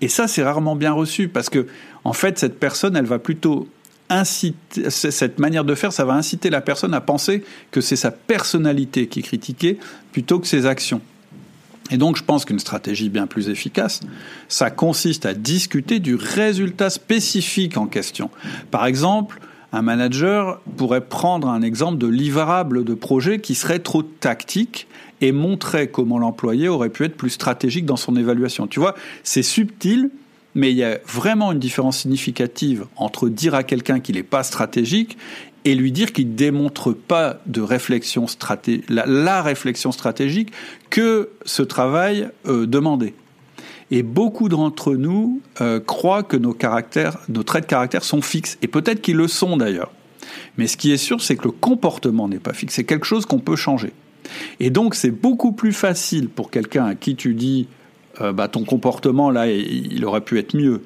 Et ça, c'est rarement bien reçu parce que, en fait, cette personne, elle va plutôt cette manière de faire, ça va inciter la personne à penser que c'est sa personnalité qui est critiquée plutôt que ses actions. Et donc, je pense qu'une stratégie bien plus efficace, ça consiste à discuter du résultat spécifique en question. Par exemple, un manager pourrait prendre un exemple de livrable de projet qui serait trop tactique et montrer comment l'employé aurait pu être plus stratégique dans son évaluation. Tu vois, c'est subtil, mais il y a vraiment une différence significative entre dire à quelqu'un qu'il n'est pas stratégique et lui dire qu'il démontre pas de réflexion stratégique, la, réflexion stratégique que ce travail euh, demandait. Et beaucoup d'entre nous euh, croient que nos caractères, nos traits de caractère sont fixes, et peut-être qu'ils le sont d'ailleurs. Mais ce qui est sûr, c'est que le comportement n'est pas fixe, c'est quelque chose qu'on peut changer. Et donc c'est beaucoup plus facile pour quelqu'un à qui tu dis euh, bah, ton comportement là, il aurait pu être mieux.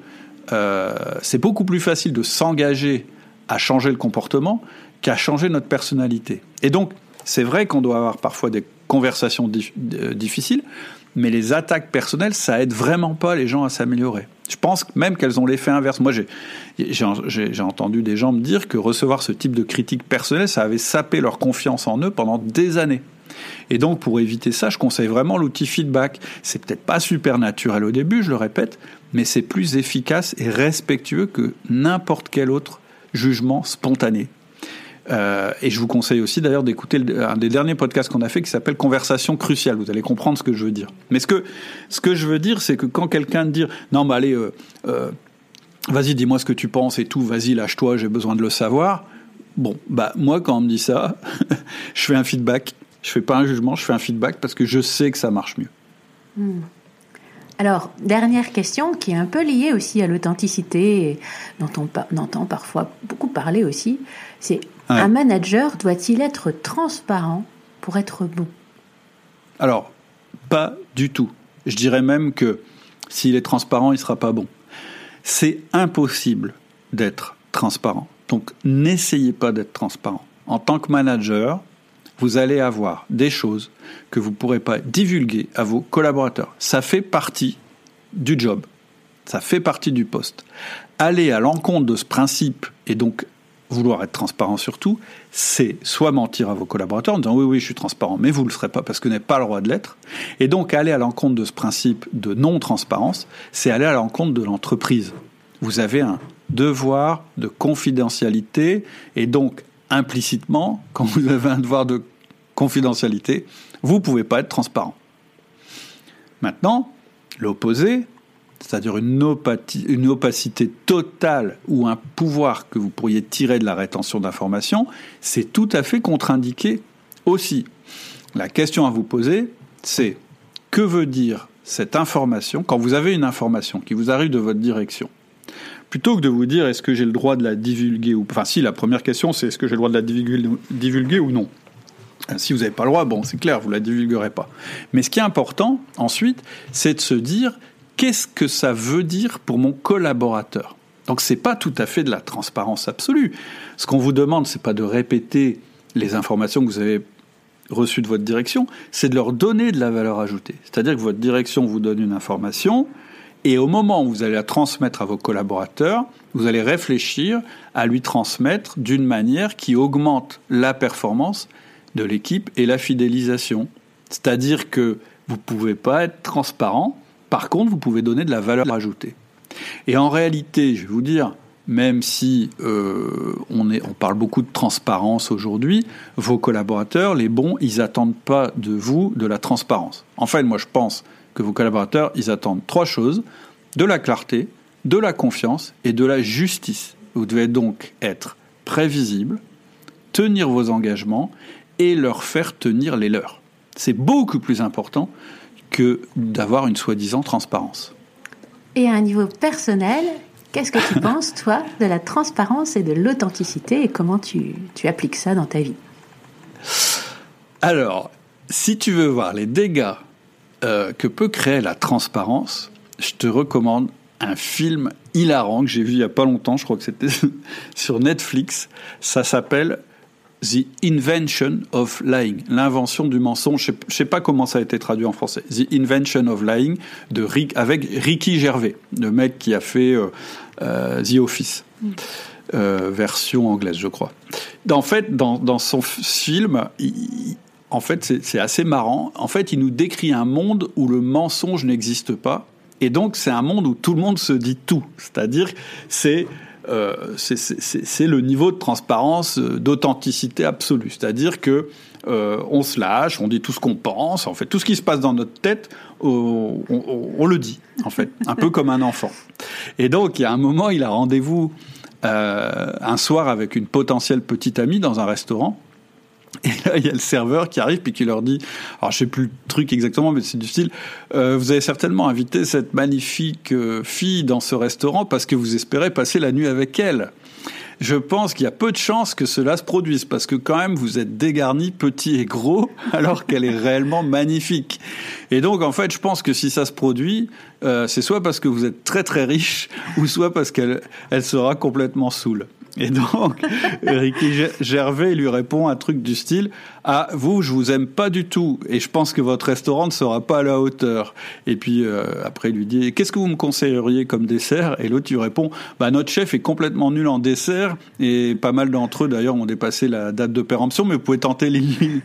Euh, c'est beaucoup plus facile de s'engager à changer le comportement qu'à changer notre personnalité. Et donc, c'est vrai qu'on doit avoir parfois des conversations euh, difficiles, mais les attaques personnelles, ça aide vraiment pas les gens à s'améliorer. Je pense même qu'elles ont l'effet inverse. Moi, j'ai entendu des gens me dire que recevoir ce type de critique personnelle, ça avait sapé leur confiance en eux pendant des années. Et donc, pour éviter ça, je conseille vraiment l'outil feedback. C'est peut-être pas super naturel au début, je le répète, mais c'est plus efficace et respectueux que n'importe quel autre jugement spontané. Euh, et je vous conseille aussi d'ailleurs d'écouter un des derniers podcasts qu'on a fait qui s'appelle Conversation cruciale. Vous allez comprendre ce que je veux dire. Mais ce que, ce que je veux dire, c'est que quand quelqu'un dit non, mais allez, euh, euh, vas-y, dis-moi ce que tu penses et tout, vas-y, lâche-toi, j'ai besoin de le savoir. Bon, bah moi, quand on me dit ça, je fais un feedback je fais pas un jugement, je fais un feedback parce que je sais que ça marche mieux. Hmm. Alors, dernière question qui est un peu liée aussi à l'authenticité, dont on, entend parfois beaucoup parler aussi, c'est un manager doit-il être transparent pour être bon? Alors, pas du tout. Je dirais même que s'il est transparent, il ne sera pas bon. C'est impossible d'être transparent. Donc, n'essayez pas d'être transparent. En tant que manager, vous allez avoir des choses que vous ne pourrez pas divulguer à vos collaborateurs. Ça fait partie du job. Ça fait partie du poste. Aller à l'encontre de ce principe et donc vouloir être transparent sur tout, c'est soit mentir à vos collaborateurs en disant oui, oui, je suis transparent, mais vous ne le serez pas parce que vous n'avez pas le droit de l'être. Et donc aller à l'encontre de ce principe de non-transparence, c'est aller à l'encontre de l'entreprise. Vous avez un devoir de confidentialité et donc implicitement, quand vous avez un devoir de confidentialité, vous ne pouvez pas être transparent. Maintenant, l'opposé, c'est-à-dire une, opacité totale ou un pouvoir que vous pourriez tirer de la rétention d'informations, c'est tout à fait contre-indiqué aussi. La question à vous poser, c'est que veut dire cette information quand vous avez une information qui vous arrive de votre direction? Plutôt que de vous dire est-ce que j'ai le droit de la divulguer ou enfin si la première question c'est est-ce que j'ai le droit de la divulguer ou non? Euh, si vous n'avez pas le droit, bon, c'est clair, vous la divulguerez pas. Mais ce qui est important, ensuite, c'est de se dire qu'est-ce que ça veut dire pour mon collaborateur? Donc c'est pas tout à fait de la transparence absolue. Ce qu'on vous demande, c'est pas de répéter les informations que vous avez reçues de votre direction, c'est de leur donner de la valeur ajoutée. C'est-à-dire que votre direction vous donne une information, et au moment où vous allez la transmettre à vos collaborateurs, vous allez réfléchir à lui transmettre d'une manière qui augmente la performance de l'équipe et la fidélisation. C'est-à-dire que vous ne pouvez pas être transparent par contre, vous pouvez donner de la valeur ajoutée. Et en réalité, je vais vous dire, même si euh, on, on parle beaucoup de transparence aujourd'hui, vos collaborateurs, les bons, ils n'attendent pas de vous de la transparence. En fait, moi je pense que vos collaborateurs, ils attendent trois choses, de la clarté, de la confiance et de la justice. Vous devez donc être prévisible, tenir vos engagements et leur faire tenir les leurs. C'est beaucoup plus important que d'avoir une soi-disant transparence. Et à un niveau personnel, qu'est-ce que tu penses, toi, de la transparence et de l'authenticité et comment tu, tu appliques ça dans ta vie? Alors, si tu veux voir les dégâts euh, que peut créer la transparence, je te recommande un film hilarant que j'ai vu il n'y a pas longtemps, je crois que c'était sur Netflix. Ça s'appelle The Invention of Lying, l'invention du mensonge. Je ne sais pas comment ça a été traduit en français. The Invention of Lying de avec Ricky Gervais, le mec qui a fait euh, euh, The Office, version anglaise, je crois. En fait, dans, dans son film, en fait, c'est assez marrant. En fait, il nous décrit un monde où le mensonge n'existe pas. Et donc, c'est un monde où tout le monde se dit tout. C'est-à-dire, c'est euh, c'est le niveau de transparence, euh, d'authenticité absolue. C'est-à-dire que euh, on se lâche, on dit tout ce qu'on pense, en fait, tout ce qui se passe dans notre tête, on, le dit, en fait, un peu comme un enfant. Et donc, il y a un moment, il a rendez-vous un soir avec une potentielle petite amie dans un restaurant. Et là, il y a le serveur qui arrive puis qui leur dit, alors je sais plus le truc exactement, mais c'est du style, euh, vous avez certainement invité cette magnifique euh, fille dans ce restaurant parce que vous espérez passer la nuit avec elle. Je pense qu'il y a peu de chances que cela se produise parce que quand même vous êtes dégarni, petit et gros, alors qu'elle est réellement magnifique. Et donc en fait, je pense que si ça se produit, euh, c'est soit parce que vous êtes très très riche, ou soit parce qu'elle elle sera complètement saoule. Et donc, Ricky Gervais lui répond un truc du style Ah, vous, je vous aime pas du tout, et je pense que votre restaurant ne sera pas à la hauteur. Et puis euh, après, il lui dit Qu'est-ce que vous me conseilleriez comme dessert? Et l'autre lui répond Bah, notre chef est complètement nul en dessert, et pas mal d'entre eux d'ailleurs ont dépassé la date de péremption, mais vous pouvez tenter l'île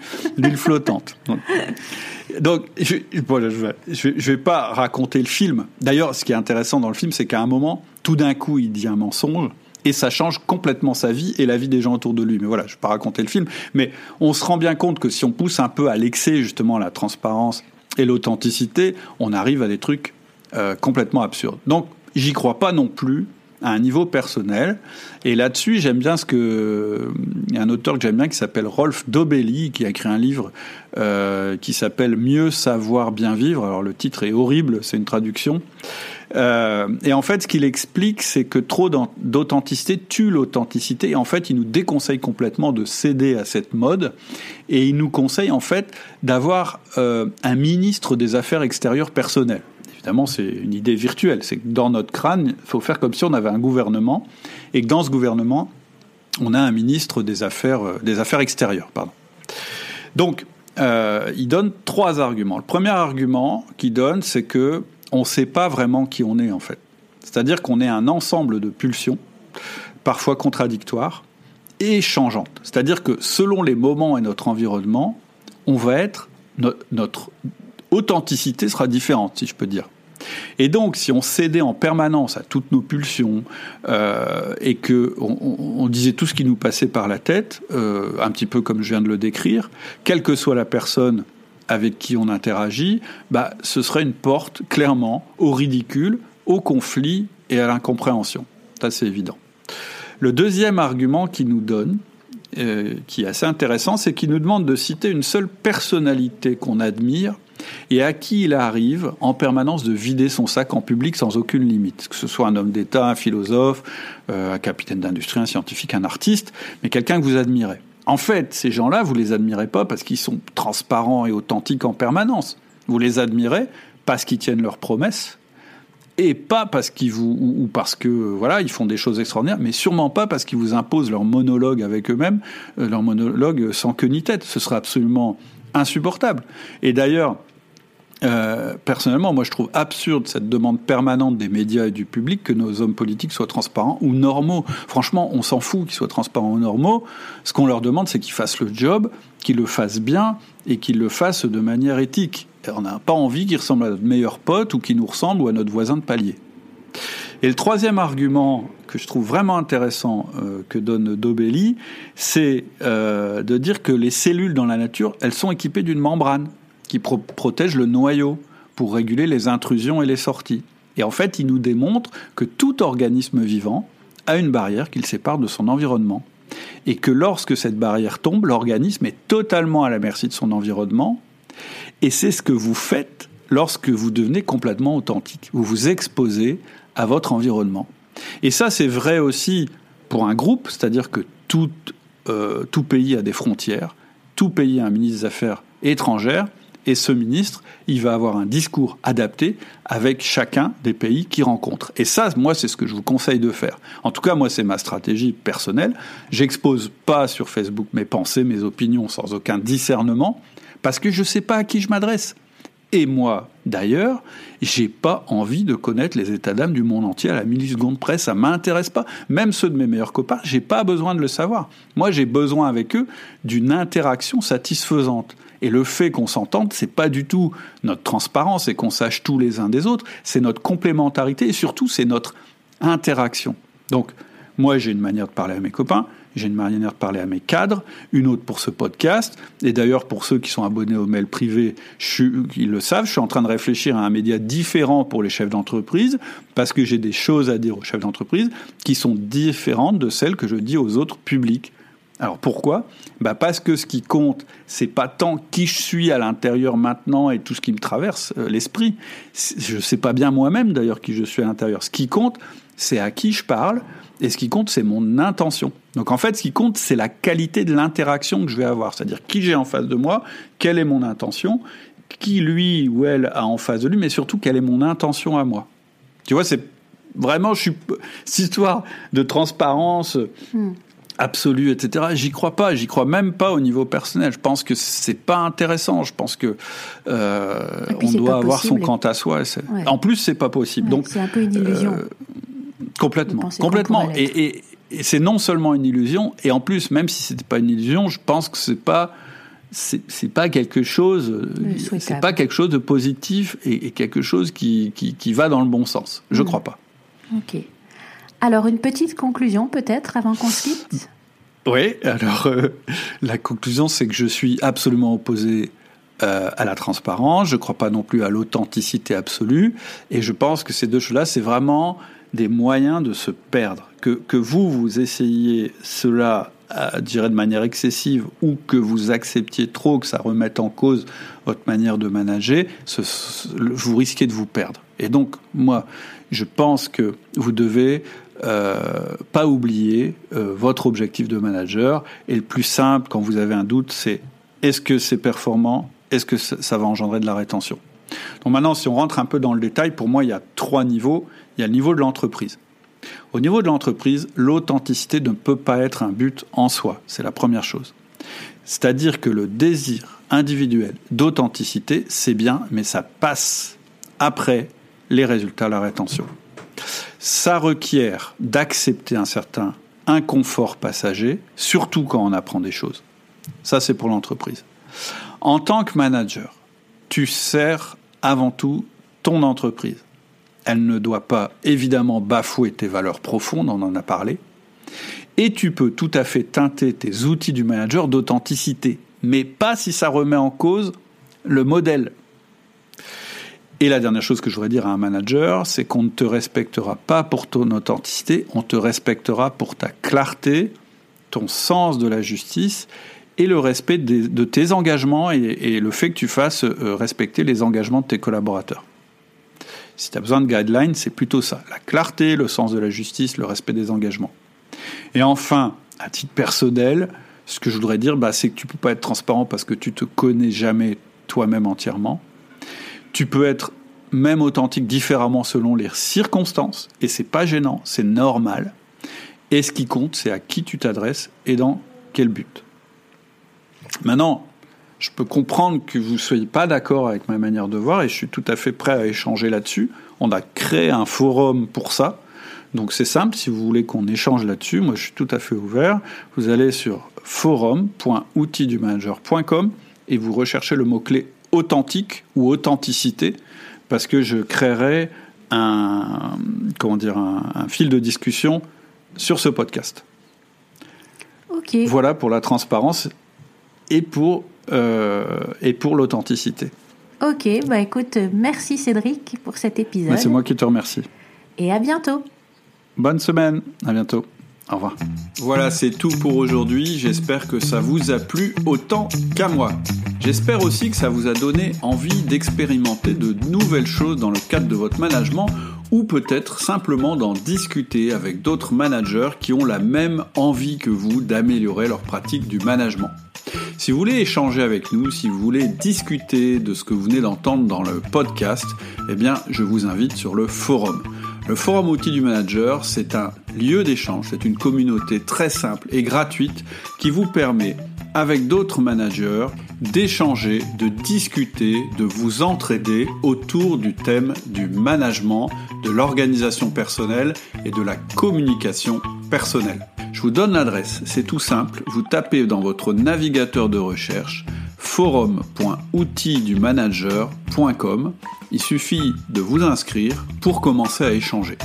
flottante. Donc, je, vais, je vais pas raconter le film. D'ailleurs, ce qui est intéressant dans le film, c'est qu'à un moment, tout d'un coup, il dit un mensonge et ça change complètement sa vie et la vie des gens autour de lui. Mais voilà, je ne vais pas raconter le film, mais on se rend bien compte que si on pousse un peu à l'excès justement la transparence et l'authenticité, on arrive à des trucs euh, complètement absurdes. Donc, j'y crois pas non plus à un niveau personnel. Et là-dessus, j'aime bien ce que il y a un auteur que j'aime bien qui s'appelle Rolf Dobelli qui a écrit un livre euh, qui s'appelle Mieux savoir bien vivre. Alors le titre est horrible, c'est une traduction. Euh, et en fait, ce qu'il explique, c'est que trop d'authenticité tue l'authenticité. Et en fait, il nous déconseille complètement de céder à cette mode. Et il nous conseille en fait d'avoir euh, un ministre des Affaires extérieures personnelles. Évidemment, c'est une idée virtuelle. C'est que dans notre crâne, il faut faire comme si on avait un gouvernement. Et que dans ce gouvernement, on a un ministre des Affaires, euh, extérieures. Donc, il donne trois arguments. Le premier argument qu'il donne, c'est que on ne sait pas vraiment qui on est en fait. C'est-à-dire qu'on est un ensemble de pulsions, parfois contradictoires, et changeante. C'est-à-dire que selon les moments et notre environnement, on va être notre authenticité sera différente, si je peux dire. Et donc, si on cédait en permanence à toutes nos pulsions euh, et que on, disait tout ce qui nous passait par la tête, euh, un petit peu comme je viens de le décrire, quelle que soit la personne avec qui on interagit, bah, ce serait une porte clairement au ridicule, au conflit et à l'incompréhension. Ça, c'est évident. Le deuxième argument qu'il nous donne, euh, qui est assez intéressant, c'est qu'il nous demande de citer une seule personnalité qu'on admire et à qui il arrive en permanence de vider son sac en public sans aucune limite, que ce soit un homme d'État, un philosophe, euh, un capitaine d'industrie, un scientifique, un artiste, mais quelqu'un que vous admirez. En fait, ces gens-là, vous les admirez pas parce qu'ils sont transparents et authentiques en permanence. Vous les admirez parce qu'ils tiennent leurs promesses et pas parce qu'ils vous ou, parce que voilà ils font des choses extraordinaires, mais sûrement pas parce qu'ils vous imposent leur monologue avec eux-mêmes, euh, leur monologue sans queue ni tête. Ce serait absolument insupportable. Et d'ailleurs, euh, personnellement, moi je trouve absurde cette demande permanente des médias et du public que nos hommes politiques soient transparents ou normaux. Franchement, on s'en fout qu'ils soient transparents ou normaux. Ce qu'on leur demande, c'est qu'ils fassent le job, qu'ils le fassent bien et qu'ils le fassent de manière éthique. On n'a pas envie qu'ils ressemblent à notre meilleur pote ou qu'ils nous ressemblent ou à notre voisin de palier. Et le troisième argument que je trouve vraiment intéressant euh, que donne Dobelli, c'est euh, de dire que les cellules dans la nature, elles sont équipées d'une membrane qui protège le noyau pour réguler les intrusions et les sorties. Et en fait, il nous démontre que tout organisme vivant a une barrière qui le sépare de son environnement. Et que lorsque cette barrière tombe, l'organisme est totalement à la merci de son environnement. Et c'est ce que vous faites lorsque vous devenez complètement authentique. Vous vous exposez à votre environnement. Et ça, c'est vrai aussi pour un groupe, c'est-à-dire que tout, euh, tout pays a des frontières, tout pays a un ministre des Affaires étrangères, et ce ministre, il va avoir un discours adapté avec chacun des pays qu'il rencontre. Et ça, moi, c'est ce que je vous conseille de faire. En tout cas, moi, c'est ma stratégie personnelle. J'expose pas sur Facebook mes pensées, mes opinions sans aucun discernement, parce que je ne sais pas à qui je m'adresse. Et moi, d'ailleurs, j'ai pas envie de connaître les états d'âme du monde entier à la milliseconde près. Ça m'intéresse pas. Même ceux de mes meilleurs copains, j'ai pas besoin de le savoir. Moi, j'ai besoin avec eux d'une interaction satisfaisante. Et le fait qu'on s'entende, c'est pas du tout notre transparence et qu'on sache tous les uns des autres. C'est notre complémentarité et surtout, c'est notre interaction. Donc, moi, j'ai une manière de parler à mes copains. J'ai une manière de parler à mes cadres, une autre pour ce podcast. Et d'ailleurs, pour ceux qui sont abonnés au mail privé, ils le savent, je suis en train de réfléchir à un média différent pour les chefs d'entreprise, parce que j'ai des choses à dire aux chefs d'entreprise qui sont différentes de celles que je dis aux autres publics. Alors pourquoi? Bah Parce que ce qui compte, c'est pas tant qui je suis à l'intérieur maintenant et tout ce qui me traverse euh, l'esprit. Je sais pas bien moi-même d'ailleurs qui je suis à l'intérieur. Ce qui compte, c'est à qui je parle, et ce qui compte, c'est mon intention. Donc en fait, ce qui compte, c'est la qualité de l'interaction que je vais avoir, c'est-à-dire qui j'ai en face de moi, quelle est mon intention, qui lui ou elle a en face de lui, mais surtout quelle est mon intention à moi. Tu vois, c'est vraiment, je suis cette histoire de transparence. Hmm. absolue, etc. J'y crois pas. J'y crois même pas au niveau personnel. Je pense que c'est pas intéressant. Je pense que euh, on doit avoir son quant à soi. En plus, c'est pas possible. Donc c'est un peu une illusion. Euh, Complètement, complètement. Et, c'est non seulement une illusion, et en plus, même si c'était pas une illusion, je pense que c'est pas c'est pas quelque chose c'est pas quelque chose de positif et, quelque chose qui, qui, va dans le bon sens. Je ne mm. crois pas. Ok. Alors une petite conclusion peut-être avant qu'on se quitte? Oui. Alors euh, la conclusion c'est que je suis absolument opposé euh, à la transparence. Je ne crois pas non plus à l'authenticité absolue. Et je pense que ces deux choses-là, c'est vraiment des moyens de se perdre. Que, que vous, vous essayiez cela, à, dirais de manière excessive, ou que vous acceptiez trop que ça remette en cause votre manière de manager, vous risquez de vous perdre. Et donc, moi, je pense que vous devez euh, pas oublier euh, votre objectif de manager. Et le plus simple, quand vous avez un doute, c'est est-ce que c'est performant? Est-ce que ça va engendrer de la rétention? Donc maintenant, si on rentre un peu dans le détail, pour moi, il y a trois niveaux il y a le niveau de l'entreprise. Au niveau de l'entreprise, l'authenticité ne peut pas être un but en soi, c'est la première chose. C'est-à-dire que le désir individuel d'authenticité, c'est bien, mais ça passe après les résultats, la rétention. Ça requiert d'accepter un certain inconfort passager, surtout quand on apprend des choses. Ça, c'est pour l'entreprise. En tant que manager, tu sers avant tout ton entreprise. Elle ne doit pas évidemment bafouer tes valeurs profondes, on en a parlé. Et tu peux tout à fait teinter tes outils du manager d'authenticité, mais pas si ça remet en cause le modèle. Et la dernière chose que je voudrais dire à un manager, c'est qu'on ne te respectera pas pour ton authenticité, on te respectera pour ta clarté, ton sens de la justice et le respect de tes engagements et, le fait que tu fasses euh, respecter les engagements de tes collaborateurs. Si tu as besoin de guidelines, c'est plutôt ça. La clarté, le sens de la justice, le respect des engagements. Et enfin, à titre personnel, ce que je voudrais dire, bah, c'est que tu ne peux pas être transparent parce que tu te connais jamais toi-même entièrement. Tu peux être même authentique différemment selon les circonstances, et c'est pas gênant, c'est normal. Et ce qui compte, c'est à qui tu t'adresses et dans quel but. Maintenant, je peux comprendre que vous ne soyez pas d'accord avec ma manière de voir et je suis tout à fait prêt à échanger là-dessus. On a créé un forum pour ça. Donc c'est simple, si vous voulez qu'on échange là-dessus, moi je suis tout à fait ouvert. Vous allez sur forum.outildumanager.com et vous recherchez le mot-clé authentique ou authenticité parce que je créerai un, comment dire, un, fil de discussion sur ce podcast. Voilà pour la transparence et pour et pour l'authenticité. Ok, bah écoute, merci Cédric pour cet épisode. C'est moi qui te remercie. Et à bientôt. Bonne semaine, à bientôt. Au revoir. Voilà, c'est tout pour aujourd'hui. J'espère que ça vous a plu autant qu'à moi. J'espère aussi que ça vous a donné envie d'expérimenter de nouvelles choses dans le cadre de votre management ou peut-être simplement d'en discuter avec d'autres managers qui ont la même envie que vous d'améliorer leur pratique du management. Si vous voulez échanger avec nous, si vous voulez discuter de ce que vous venez d'entendre dans le podcast, eh bien, je vous invite sur le forum. Le forum outils du manager, c'est un lieu d'échange, c'est une communauté très simple et gratuite qui vous permet, avec d'autres managers, d'échanger, de discuter, de vous entraider autour du thème du management, de l'organisation personnelle et de la communication personnelle. Je vous donne l'adresse, c'est tout simple, vous tapez dans votre navigateur de recherche forum.outildumanager.com. Il suffit de vous inscrire pour commencer à échanger.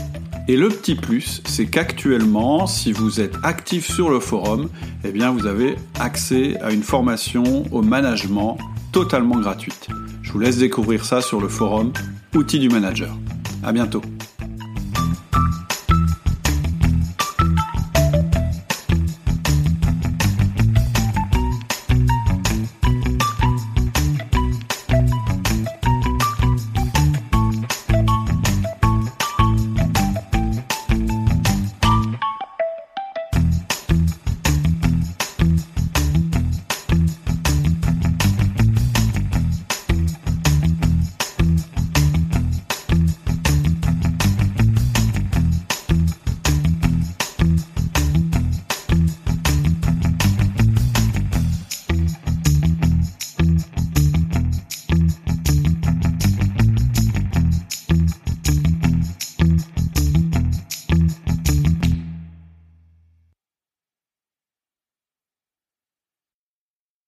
Et le petit plus, c'est qu'actuellement, si vous êtes actif sur le forum, eh bien vous avez accès à une formation au management totalement gratuite. Je vous laisse découvrir ça sur le forum Outils du Manager. À bientôt.